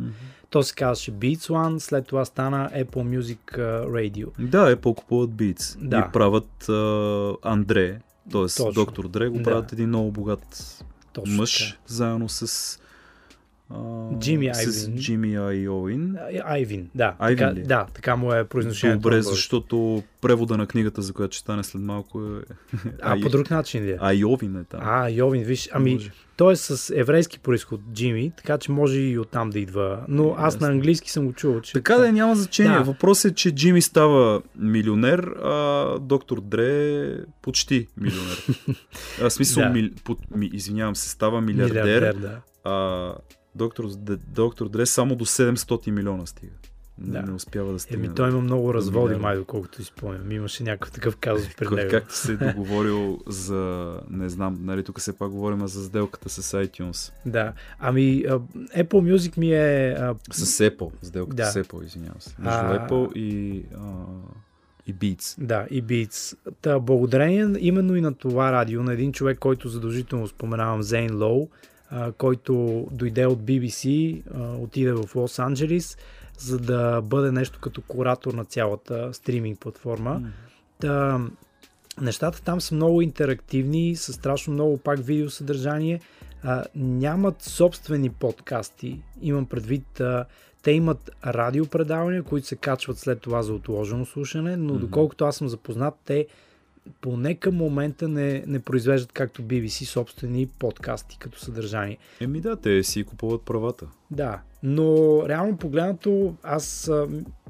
То се казваше Beats One, след това стана Apple Music Radio. Да, Apple купуват Beats Да. и правят а, Андре, т.е. Доктор Дре го Да. правят един много богат Точно мъж, така. заедно с Джими с Айвин. Джими Айовин. Айвин, да. Айвин така, ли? да, така му е произношението. Добре, защото превода на книгата, за която ще стане след малко е... А, по друг начин ли е? Айовин е там. А, Йовин, виж, ами, Може. той е с еврейски происход, Джими, така че може и оттам да идва. Но аз Ясно. на английски съм го чувал, че... Така да е, няма значение. Да. Въпросът е, че Джими става милионер, а доктор Дре е почти милионер. [LAUGHS] А, смисъл, Да. мил, по, ми, извинявам се, става милиардер, Милиардер, да. а доктор, доктор Дре само до 700 милиона стига. Не, Да. не успява да стигне. Еми, той има много разводи, май, доколкото си спомням. Имаше някакъв такъв казус пред него. както се е [LAUGHS] договорил за, не знам, нали, тук все пак говорим за сделката с iTunes. Да. Ами, Apple Music ми е... А, С Apple, сделката Да. с Apple, извинявам се. Между А- Apple и, а, и Beats. да, и Beats. Та, благодарение именно и на това радио, на един човек, който задължително споменавам, Зейн Лоу, който дойде от BBC, отиде в Лос Анджелис, за да бъде нещо като куратор на цялата стриминг платформа. Та, нещата там са много интерактивни, с страшно много пак видеосъдържание. А, нямат собствени подкасти. Имам предвид, а, те имат радиопредавания, които се качват след това за отложено слушане, но Мгм. доколкото аз съм запознат, те поне към момента не, не произвеждат както BBC собствени подкасти като съдържание. Еми да, те си купуват правата. Да, но реално погледнато, аз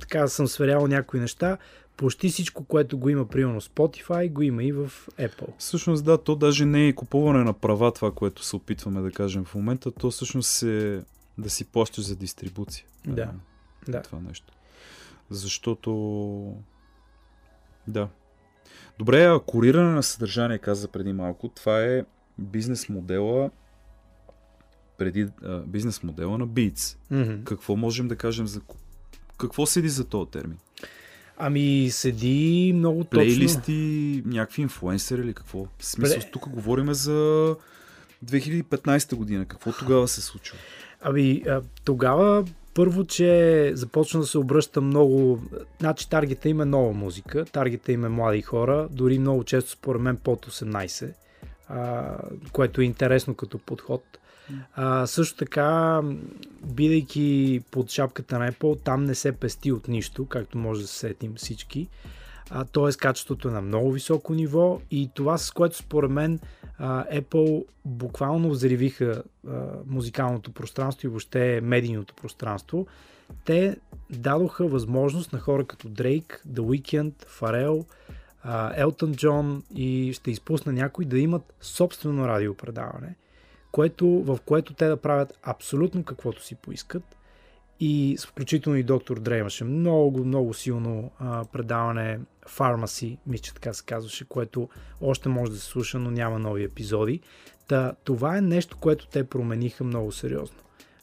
така съм сверял някои неща. Почти всичко, което го има, примерно Spotify, го има и в Apple. Всъщност да, то даже не е купуване на права това, което се опитваме да кажем в момента, то всъщност е да си плащаш за дистрибуция. Да, Е, да. Това нещо. Защото... Да. Добре, а куриране на съдържание, каза преди малко, това е бизнес модела преди а, бизнес модела на Beats. Мгм. Какво можем да кажем за... Какво седи за този термин? Ами седи много точно. Плейлисти, някакви инфуенсъри или какво? В смисъл, Пле- тук говорим за 2015 година. Какво тогава се случва? Ами тогава първо, че започна да се обръща много... Значи таргета им е нова музика, таргета им е млади хора, дори много често според мен под 18, а, което е интересно като подход. А, също така, бидейки под шапката на Apple, там не се пести от нищо, както може да се сетим всички. Т.е. качеството е на много високо ниво и това с което според мен Apple буквално взривиха музикалното пространство и въобще медийното пространство. Те дадоха възможност на хора като Дрейк, The Weeknd, Фарел, Елтън Джон и ще изпусна някой да имат собствено радиопредаване, което, в което те да правят абсолютно каквото си поискат. И включително и доктор Дре имаше много, много силно а, предаване Pharmacy, мисля, че така се казваше, което още може да се слуша, но няма нови епизоди. Та, това е нещо, което те промениха много сериозно.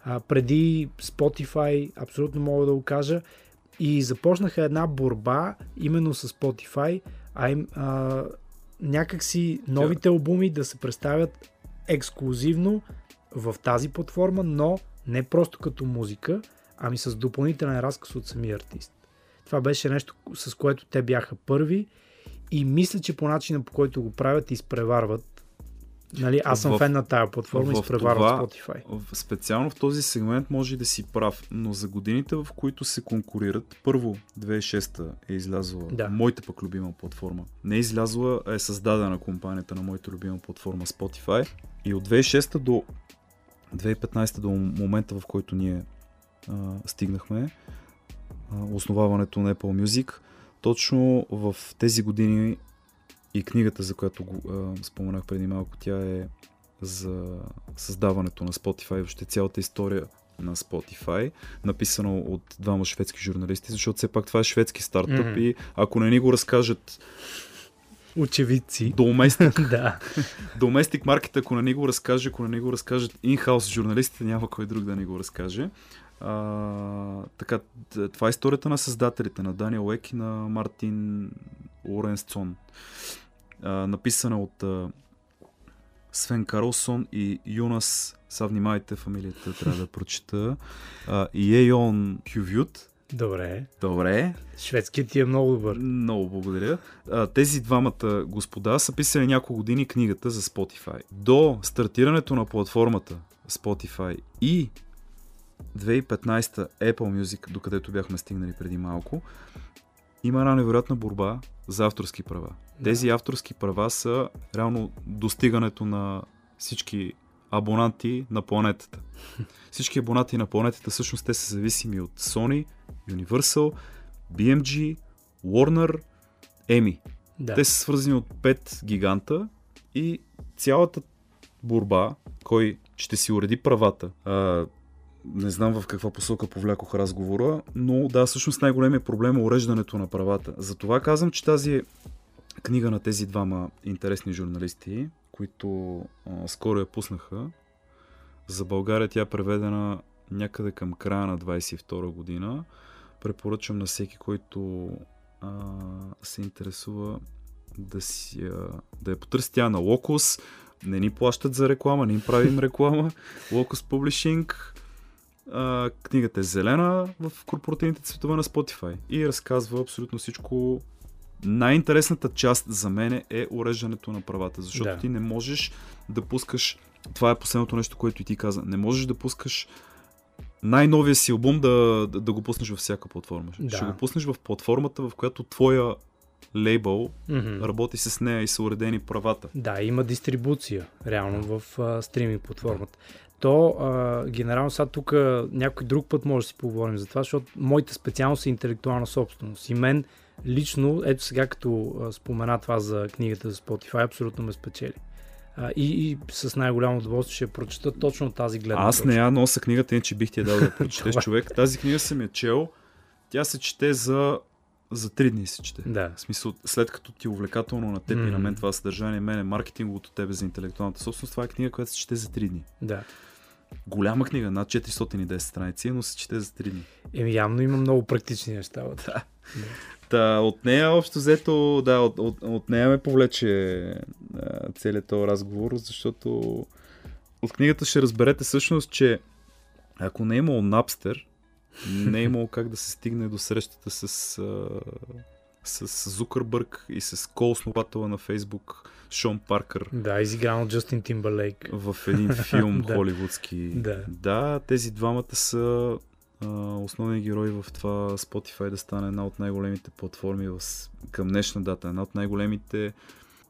А, преди Spotify, абсолютно мога да го кажа, и започнаха една борба именно с Spotify, а, им, а някакси новите албуми да се представят ексклюзивно в тази платформа, но не просто като музика, ами с допълнителен разказ от самия артист. Това беше нещо, с което те бяха първи и мисля, че по начина по който го правят изпреварват. Нали, аз съм В- фен на тая платформа в изпреварват това- Spotify. В- Специално в този сегмент може и да си прав, но за годините, в които се конкурират, първо 2006 е излязла Да. моята пък любима платформа. Не е излязла, е създадена компанията на моята любима платформа Spotify. И от 2006 до 2015 до момента, в който ние а, стигнахме, основаването на Apple Music, точно в тези години и книгата, за която го а, споменах преди малко, тя е за създаването на Spotify, въобще цялата история на Spotify, написано от двама шведски журналисти, защото все пак това е шведски стартъп Мгм. и ако не ни го разкажат Очевидци. доместик, [LAUGHS] да. доместик маркет, ако не ни го разкаже, ако не ни го разкажат инхаус журналистите, няма кой друг да ни го разкаже. А, така, това е историята на създателите, на Даниел Ек и на Мартин Лоренсцон. А, написана от а, Свен Карлсон и Юнас, са внимайте, фамилията трябва да прочита, а, и Ейон Хювют. Добре. Добре, Шведският ти е много добър. много благодаря. А, тези двамата господа са писали няколко години книгата за Spotify. До стартирането на платформата Spotify и 2015 Apple Music, докъдето бяхме стигнали преди малко, има една невероятна борба за авторски права. Да. Тези авторски права са реално достигането на всички абонати на планетата. [LAUGHS] Всички абонати на планетата всъщност те са зависими от Sony, Universal, BMG, Warner, EMI. Да. Те са свързани от 5 гиганта и цялата борба, кой ще си уреди правата. А, не знам в каква посока повлякох разговора, но да, всъщност най-големият проблем е уреждането на правата. Затова казвам, че тази книга на тези двама интересни журналисти, които а, скоро я пуснаха, за България тя е преведена някъде към края на 22 година. Препоръчвам на всеки, който а, се интересува да, си, а, да я потърси тя на Locus. Не ни плащат за реклама, не им правим реклама. Locus Publishing. А, книгата е зелена в корпоративните цветове на Spotify и разказва абсолютно всичко. Най-интересната част за мен е уреждането на правата, защото Да. ти не можеш да пускаш. Това е последното нещо, което и ти каза. Не можеш да пускаш най-новия си албум да, да, да го пуснеш във всяка платформа. Да. Ще го пуснеш в платформата, в която твоя лейбъл Мгм. работи с нея и са уредени правата. Да, има дистрибуция реално в а, стриминг платформата. То, а, генерално сега тук някой друг път може да си поговорим за това, защото моята специалност е интелектуална собственост. И мен лично, ето сега като а, спомена това за книгата за Spotify, абсолютно ме спечели. А, и, и с най-голямо удоволствие ще прочета точно тази гледна Аз не я нося книгата, иначе бих ти я дал да [LAUGHS] прочетеш човек. Тази книга съм я чел. Тя се чете за, за три дни се чете. Да. В смисъл, след като ти е увлекателно на теб и на мен това съдържание, мен е маркетинговото тебе за интелектуалната собственост, това е книга, която се чете за 3 дни. Да. Голяма книга, над 410 страници, но се чете за 3 дни. Еми, явно има много практични неща. вътре. Та, от нея общо взето, да, от, от, от нея ме повлече а, целият този разговор, защото от книгата ще разберете всъщност, че ако не е имало Napster, не е имало как да се стигне до срещата с, а, с Зукърбърг и с ко-основателя на Фейсбук Шон Паркър Да, изигран от Джастин Тимберлейк. в един филм [LAUGHS] Да. холивудски. Да. да, тези двамата са а, основни герои в това Spotify да стане една от най-големите платформи в, към днешна дата. Една от най-големите,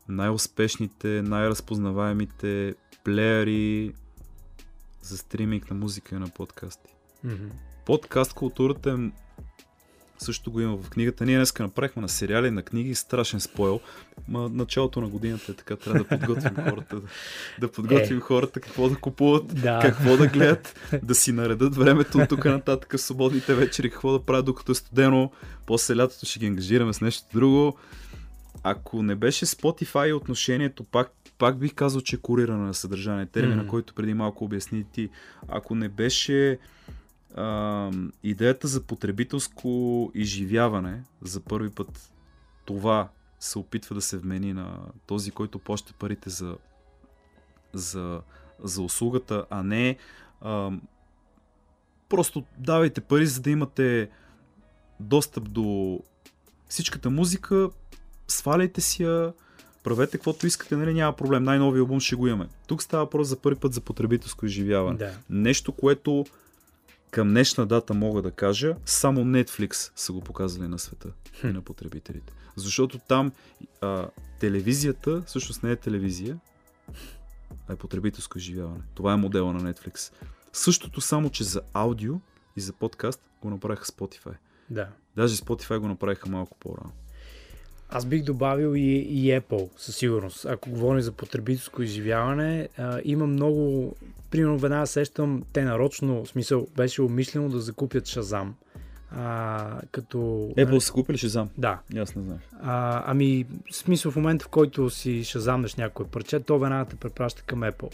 най-успешните, най-разпознаваемите плеери за стриминг на музика и на подкасти. Мгм. Подкаст културата е също го има в книгата. Ние днеска направихме на сериали, на книги, страшен спойл. Ма началото на годината е така, трябва да подготвим [LAUGHS] хората. Да, да подготвим Е. хората какво да купуват, Да. какво да гледат, [LAUGHS] да си наредат времето от тук нататък в свободните вечери, какво да правят докато е студено. После лятото ще ги ангажираме с нещо друго. Ако не беше Spotify отношението, пак, пак бих казал, че е куриране на съдържание. Термина, Мгм. който преди малко обясни ти. Ако не беше а, идеята за потребителско изживяване, за първи път това се опитва да се вмени на този, който плаща парите за, за, за услугата, а не а, просто давайте пари, за да имате достъп до всичката музика, сваляйте си я, правете каквото искате, нали, няма проблем, най-новия албум ще го имаме. Тук става въпрос за първи път за потребителско изживяване. Да. Нещо, което към днешна дата мога да кажа, само Netflix са го показали на света и на потребителите. Защото там а, телевизията всъщност не е телевизия, а е потребителско изживяване. Това е модела на Netflix. Същото само, че за аудио и за подкаст го направиха Spotify. Да. Даже Spotify го направиха малко по-рано. Аз бих добавил и, и Apple, със сигурност. Ако говорим за потребителско изживяване, а, има много... Примерно веднага сещам, те нарочно, в смисъл, беше умишлено да закупят Шазам. А, като... Apple са купили Шазам. Да. Аз не знаех. А, ами, в смисъл в момента, в който си шазамнеш някое парче, то веднага те препраща към Apple.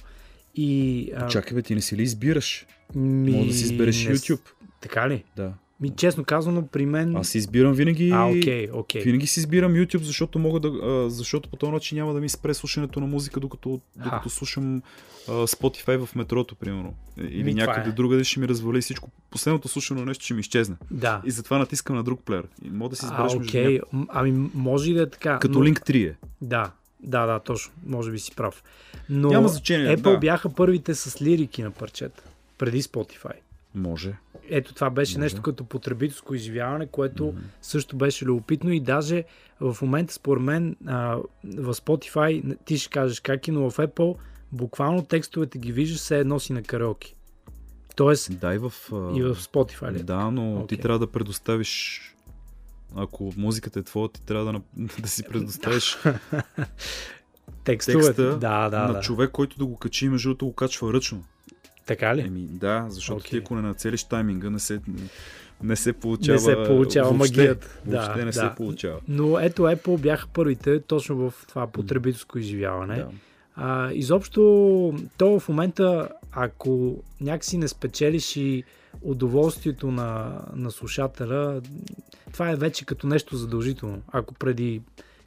И, а, Чакай бе, ти не си ли избираш? ми, Може да си избереш не YouTube. Така ли? Да. Ми, честно казано, при мен... Аз си избирам винаги... А, окей, окей. Винаги си избирам YouTube, защото мога да. А, защото по този начин няма да ми спре слушането на музика, докато, докато слушам а, Spotify в метрото, примерно. Или Ми, някъде е. другаде ще ми развали всичко. Последното слушано нещо ще ми изчезне. Да. И затова натискам на друг плеер. И мога да си А, избереш между окей. няколко. М, Ами, може и да е така. Като но... Link 3 е. Да, да, да, точно. Може би си прав. Но Няма значение, Apple да. бяха първите с лирики на парчета. Преди Spotify. Може. Ето това беше нещо като потребителско изживяване, което Мгм. също беше любопитно и даже в момента според мен а, в Spotify ти ще кажеш как е, но в Apple буквално текстовете ги виждаш все едно си на караоке. Тоест Да, и в... и в Spotify ли? Да, но ти Окей. трябва да предоставиш ако музиката е твоя, ти трябва да, [LAUGHS] да си предоставиш [LAUGHS] текста да, да, на да. човек, който да го качи, между другото го качва ръчно. Така ли? Еми, да, защото Окей. ти ако не нацелиш тайминга, не се, не се получава. Не се получава въобще, магията. Въобще да, не да. се получава. Но ето Apple бяха първите точно в това потребителско изживяване. Да. А, изобщо, то в момента, ако някакси не спечелиш и удоволствието на, на слушателя, това е вече като нещо задължително. Ако преди,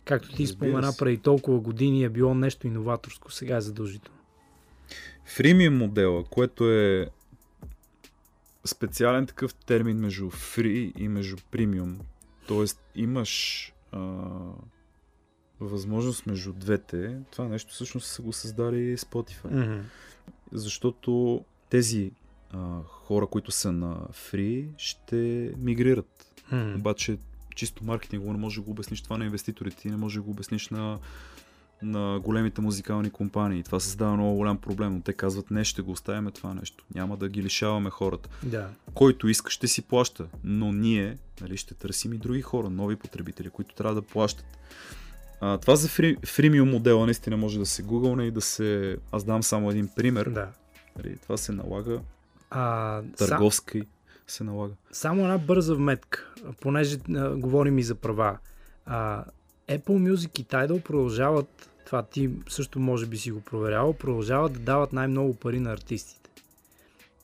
както ти спомена, преди толкова години е било нещо иноваторско, сега е задължително. Фримиум модела, което е специален такъв термин между free и между премиум. Тоест имаш а, възможност между двете. Това нещо всъщност са го създали Spotify. Mm-hmm. Защото тези а, хора, които са на free, ще мигрират. Mm-hmm. Обаче чисто маркетингово не може да го обясниш това на инвеститорите, ти не може да го обясниш на, на големите музикални компании. Това създава много голям проблем, но те казват не, ще го оставяме това нещо. Няма да ги лишаваме хората. Да. Който иска, ще си плаща, но ние нали, ще търсим и други хора, нови потребители, които трябва да плащат. А, това за фри, фримиум модела наистина може да се гугълне и да се... Аз дам само един пример. да. Нали, това се налага, А, търговски се налага. само една бърза вметка, понеже а, говорим и за права. А, Apple Music и Tidal продължават, това ти също може би си го проверявал, продължават да дават най-много пари на артистите.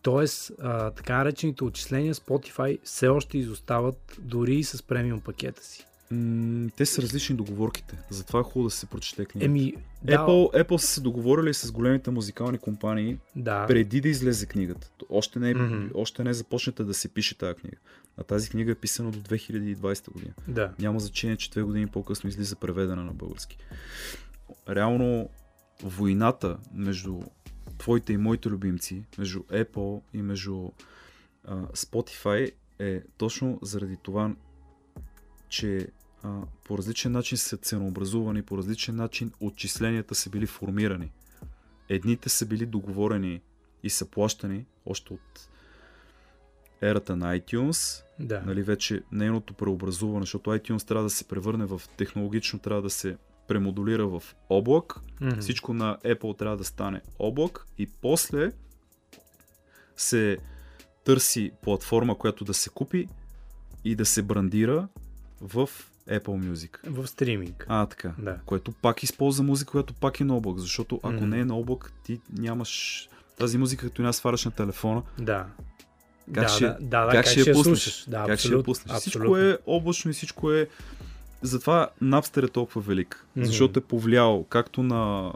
Тоест, а, така наречените отчисления Spotify все още изостават дори и с премиум пакета си. М, те са различни договорките. Затова е хубаво да се прочете книга. Еми, да, Apple, Apple са се договорили с големите музикални компании да, преди да излезе книгата. Още не, е, Мгм. още не е започната да се пише тази книга. А тази книга е писана до 2020 година. да. Няма значение, че две години по-късно излиза преведена на български. Реално войната между твоите и моите любимци, между Apple и между а, Spotify е точно заради това, че а, по различен начин са ценообразувани, по различен начин отчисленията са били формирани. Едните са били договорени и са плащани още от ерата на iTunes, да. нали, вече нейното преобразуване, защото iTunes трябва да се превърне в технологично, трябва да се премодулира в облак, Мгм. всичко на Apple трябва да стане облак и после се търси платформа, която да се купи и да се брандира в Apple Music. В стриминг. А, така. Да. Което пак използва музика, която пак е на облак, защото ако Мгм. не е на облак, ти нямаш тази музика, като я сваляш на телефона, Да. Как да, ще- да, да, да, как, ще я пуснеш? слушаш? Да, как ще я абсолютно, пуснеш? Всичко абсолютно. е облачно и всичко е... Затова Napster е толкова велик, Мгм. защото е повлиял както на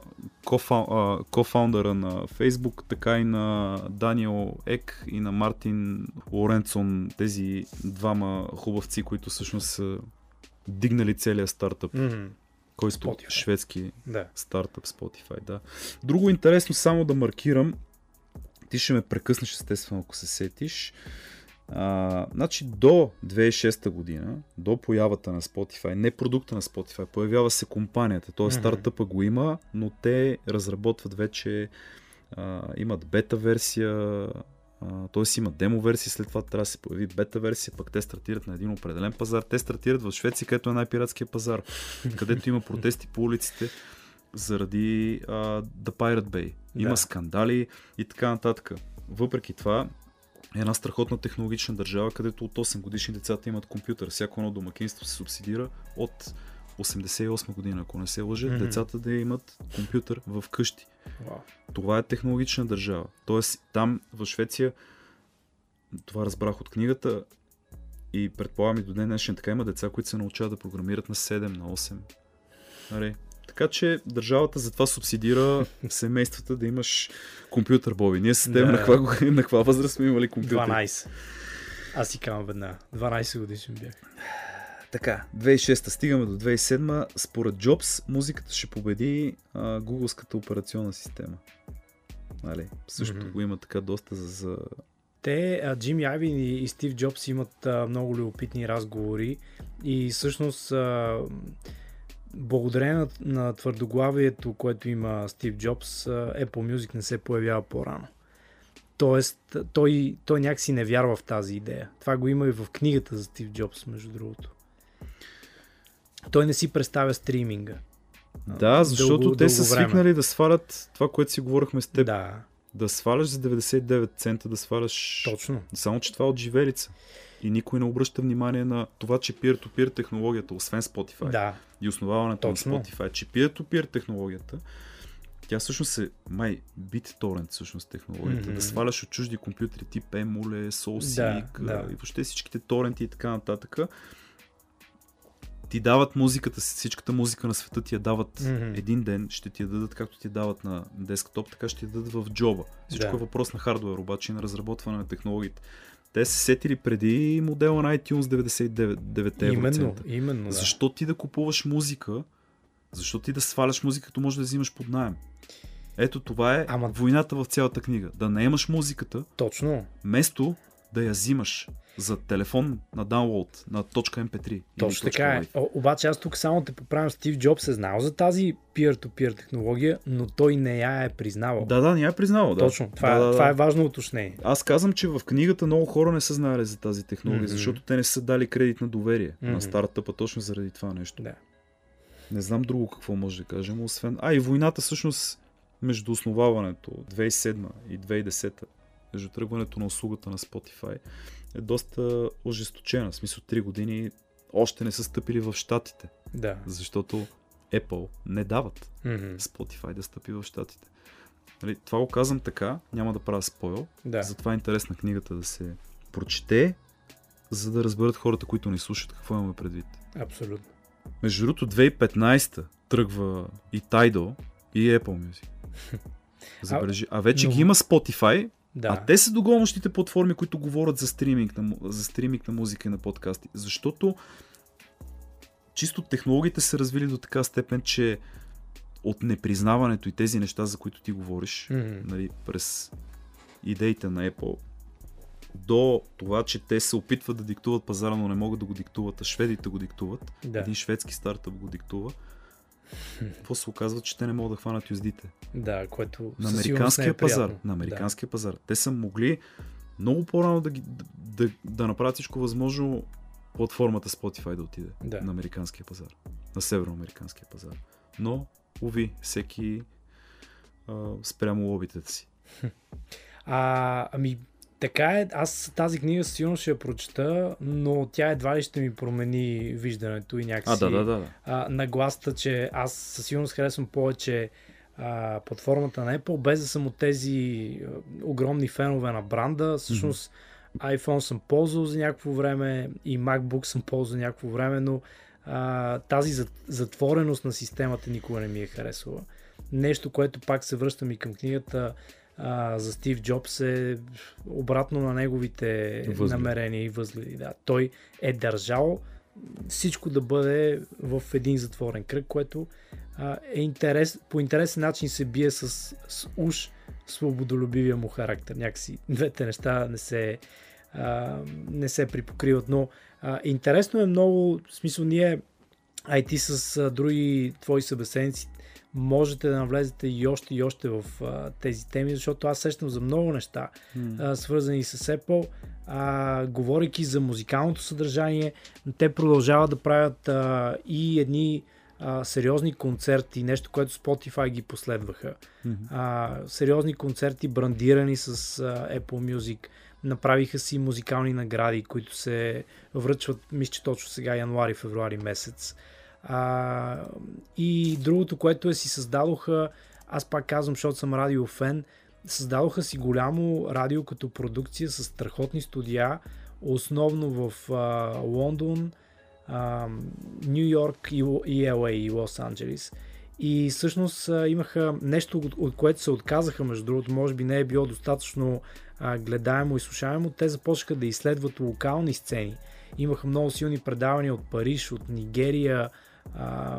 кофаундъра на Facebook, така и на Даниел Ек и на Мартин Лоренцон, тези двама хубавци, които всъщност са дигнали целия стартъп. Мгм. Кой е Spotify. шведски Да. стартъп Spotify, да. Друго интересно, само да маркирам, ти ще ме прекъснеш естествено, ако се сетиш. А, значи до 2006 година, до появата на Spotify, не продукта на Spotify, появява се компанията, т.е. Мгм. стартъпа го има, но те разработват вече, а, имат бета версия, т.е. има демо версия, след това трябва да се появи бета версия, пък те стартират на един определен пазар. Те стартират в Швеция, където е най-пиратския пазар, където има протести по улиците заради а, The Pirate Bay. Има Да. скандали и така нататък. Въпреки това, е една страхотна технологична държава, където от 8 годишни децата имат компютър. Всяко едно домакинство се субсидира от 88 година, ако не се лъжа, Мгм. децата да имат компютър в къщи. Вау. Това е технологична държава. Тоест, там в Швеция, това разбрах от книгата и предполагам и до ден днешен така има деца, които се научават да програмират на 7, на 8. Нали? Така че държавата затова субсидира [LAUGHS] семействата да имаш компютър, Боби. Ние с теб Да. на, каква, на каква възраст сме имали компютър? 12. Аз си казвам веднага. 12 годишен бях. Така, 2006 стигаме до 2007 Според Джобс, музиката ще победи а, гугълската операционна система. Нали? Също Мгм. го има така доста за, за Те а, Джимми Айвин и, и Стив Джобс имат а, много любопитни разговори и всъщност а, благодарение на, на твърдоглавието, което има Стив Джобс, Apple Music не се появява по-рано. Тоест, той, той някакси не вярва в тази идея. Това го има и в книгата за Стив Джобс, между другото. Той не си представя стриминга. Да, защото дълго, те дълго са време. свикнали да свалят това, което си говорихме с теб. Да. Да сваляш за 99 цента, да сваляш... Точно. Само, че това е от живелица. И никой не обръща внимание на това, че peer-to-peer технологията, освен Spotify да. и основаването Точно. на Spotify, че peer-to-peer технологията, тя всъщност е май BitTorrent всъщност технологията. Mm-hmm. Да сваляш от чужди компютри тип Emule, SoulSeek да, да. и въобще всичките торенти и така нататък. Ти дават музиката, всичката музика на света ти я дават mm-hmm. един ден, ще ти я дадат както ти я дават на десктоп, така ще ти я дадат в джоба. Всичко да. е въпрос на хардвер, обаче и на разработване на технологиите. Те се сетили преди модела на iTunes 99 евро. Именно, именно. Да. Защо ти да купуваш музика? Защо ти да сваляш музика, като можеш да взимаш под найем? Ето това е Ама... войната в цялата книга. Да наемаш музиката. Точно. Вместо да я взимаш за телефон на download на .mp3. Точно така е. О, обаче аз тук само те поправям. Стив Джобс е знал за тази peer-to-peer технология, но той не я е признавал. Да, да, не я е признавал. Да. Точно. Това, да, да, това да. е важно уточнение. Аз казвам, че в книгата много хора не са знали за тази технология, mm-hmm. защото те не са дали кредит на доверие mm-hmm. на стартъпа точно заради това нещо. Да. Не знам друго какво може да кажем, освен... А, и войната всъщност между основаването 2007 и 2010 между тръгването на услугата на Spotify е доста ожесточена. В смисъл 3 години още не са стъпили в Штатите. Да. Защото Apple не дават mm-hmm. Spotify да стъпи в Штатите. Нали, това го казвам така, няма да правя спойл. Да. Затова е интересна книгата да се прочете, за да разберат хората, които ни слушат, какво имаме предвид. Абсолютно. Между другото, 2015 тръгва и Tidal, и Apple Music. [LAUGHS] Забележи. А вече но... ги има Spotify, да. а те са догонващите платформи, които говорят за стриминг, на, за стриминг на музика и на подкасти. Защото чисто технологиите се развили до така степен, че от непризнаването и тези неща, за които ти говориш, mm-hmm. нали, през идеите на Apple, до това, че те се опитват да диктуват пазара, но не могат да го диктуват, а шведите го диктуват. Да. Един шведски стартъп го диктува. Какво се оказва, че те не могат да хванат юздите? Да, което на американския е пазар. На американския да. пазар. Те са могли много по-рано да, да, да, да направят всичко възможно платформата Spotify да отиде да. на американския пазар. На североамериканския пазар. Но, уви, всеки а, спрямо лобитата си. А, ами, така е, аз тази книга сигурно ще я прочета, но тя едва ли ще ми промени виждането и някакси а, да, да, да. А, нагласта, че аз със сигурност харесвам повече а, под формата на Apple, без да съм от тези огромни фенове на бранда. Всъщност mm-hmm. iPhone съм ползвал за някакво време и MacBook съм ползвал за някакво време, но а, тази затвореност на системата никога не ми е харесвала. Нещо, което пак се връщам и към книгата, а, за Стив Джобс е обратно на неговите възли. намерения и възгледи. Да. Той е държал всичко да бъде в един затворен кръг, което а, е интерес, по интересен начин се бие с, с уж свободолюбивия му характер. Някакси двете неща не се, а, не се припокриват, но а, интересно е много, в смисъл ние, ай ти с а, други твои събеседници можете да навлезете и още и още в а, тези теми, защото аз сещам за много неща, mm. а, свързани с Apple, а, говорейки за музикалното съдържание, те продължават да правят а, и едни а, сериозни концерти, нещо, което Spotify ги последваха. Mm-hmm. А, сериозни концерти, брандирани с а, Apple Music. Направиха си музикални награди, които се връчват, мисля, че точно сега, януари-февруари месец. А, и другото, което е си създадоха, аз пак казвам, защото съм радиофен, създадоха си голямо радио като продукция с страхотни студия, основно в а, Лондон, Нью Йорк и, LA и Лос Анджелис. И всъщност имаха нещо, от, от което се отказаха, между другото, може би не е било достатъчно а, гледаемо и слушаемо, те започнаха да изследват локални сцени. Имаха много силни предавания от Париж, от Нигерия, а,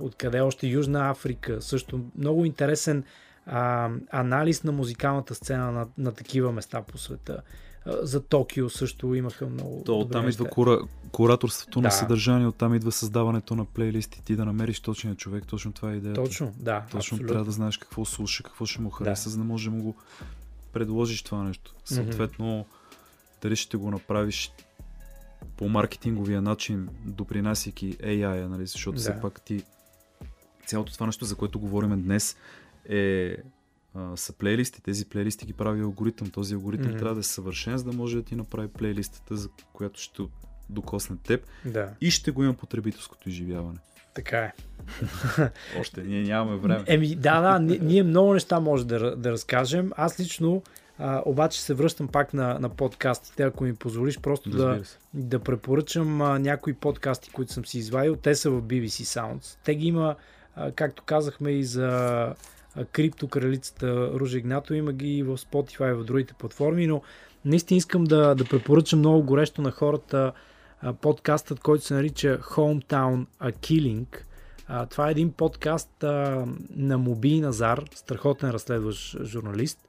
откъде още Южна Африка, също много интересен а, анализ на музикалната сцена на, на такива места по света. за Токио също имаха много. То оттам идва кура, кураторството да. на съдържание, оттам идва създаването на плейлисти, ти да намериш точния човек, точно това е идеята. Точно, да. Точно абсолютно. трябва да знаеш какво слуша, какво ще му хареса, да. за да може да му го предложиш това нещо. Съответно, mm-hmm. дали ще го направиш по маркетинговия начин, допринасяйки AI, нали, защото да. все пак ти цялото това нещо, за което говорим днес, е а, са плейлисти. Тези плейлисти ги прави алгоритъм. Този алгоритъм mm-hmm. трябва да е съвършен, за да може да ти направи плейлистата, за която ще докосне теб да. и ще го има потребителското изживяване. Така е. [LAUGHS] Още, ние нямаме време. Еми, да, да, ние, много неща може да, да разкажем. Аз лично а, обаче се връщам пак на, на подкастите, ако ми позволиш, просто да, да препоръчам а, някои подкасти, които съм си извадил. Те са в BBC Sounds. Те ги има, а, както казахме, и за криптокралицата Ружа Игнато, има ги и в Spotify и в другите платформи, но наистина искам да, да препоръчам много горещо на хората а, подкастът, който се нарича Hometown A Killing. А, това е един подкаст а, на Моби Назар, страхотен разследващ журналист,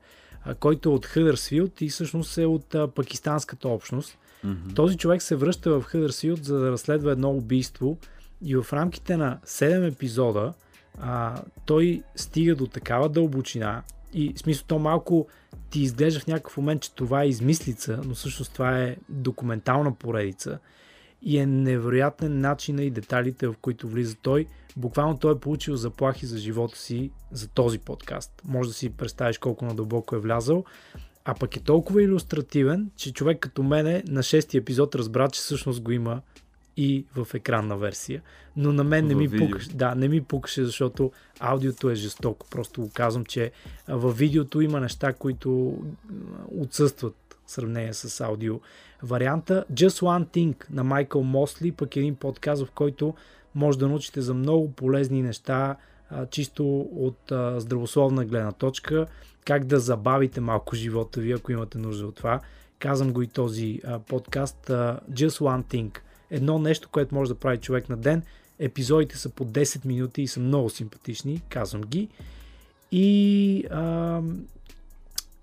който е от Хъдърсфилд и всъщност е от пакистанската общност. Mm-hmm. Този човек се връща в Хъдърсфилд, за да разследва едно убийство и в рамките на 7 епизода а, той стига до такава дълбочина и в смисъл то малко ти изглежда в някакъв момент, че това е измислица, но всъщност това е документална поредица и е невероятен начин и деталите, в които влиза той. Буквално той е получил заплахи за живота си за този подкаст. Може да си представиш колко надълбоко е влязал. А пък е толкова иллюстративен, че човек като мене на шести епизод разбра, че всъщност го има и в екранна версия. Но на мен не ми, пукаше, да, не ми пукаше, защото аудиото е жестоко. Просто го казвам, че във видеото има неща, които отсъстват сравнение с аудио варианта. Just One Thing на Майкъл Мосли, пък един подкаст, в който може да научите за много полезни неща, чисто от здравословна гледна точка, как да забавите малко живота ви, ако имате нужда от това. Казвам го и този подкаст. Just One Thing – едно нещо, което може да прави човек на ден. Епизодите са по 10 минути и са много симпатични, казвам ги. И а,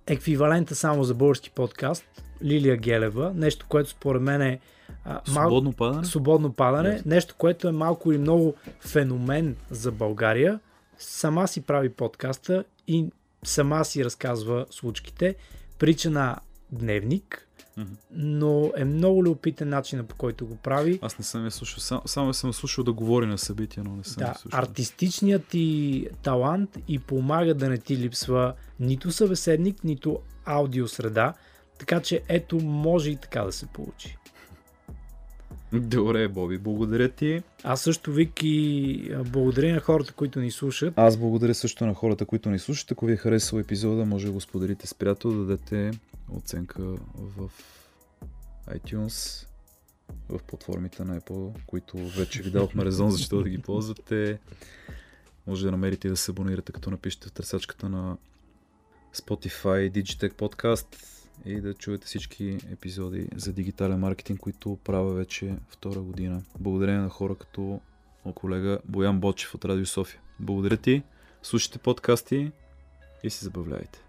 еквивалента само за български подкаст, Лилия Гелева, нещо, което според мен е а, мал... свободно падане. Свободно падане, yes. нещо, което е малко или много феномен за България. Сама си прави подкаста и сама си разказва случките. Прича на дневник, но е много любопитен начина по който го прави. Аз не съм я слушал, само, само съм слушал да говори на събития, но не съм да, я слушал. Артистичният ти талант и помага да не ти липсва нито събеседник, нито аудиосреда, така че ето може и така да се получи. Добре, Боби, благодаря ти. Аз също, Вики, благодаря на хората, които ни слушат. Аз благодаря също на хората, които ни слушат. Ако ви е харесал епизода, може да го споделите с приятел, да дадете оценка в iTunes, в платформите на Apple, които вече ви дадохме резон защо да ги ползвате. Може да намерите и да се абонирате, като напишете в търсачката на Spotify Digitech Podcast и да чуете всички епизоди за дигитален маркетинг, които правя вече втора година. Благодарение на хора като колега Боян Бочев от Радио София. Благодаря ти, слушайте подкасти и се забавляйте.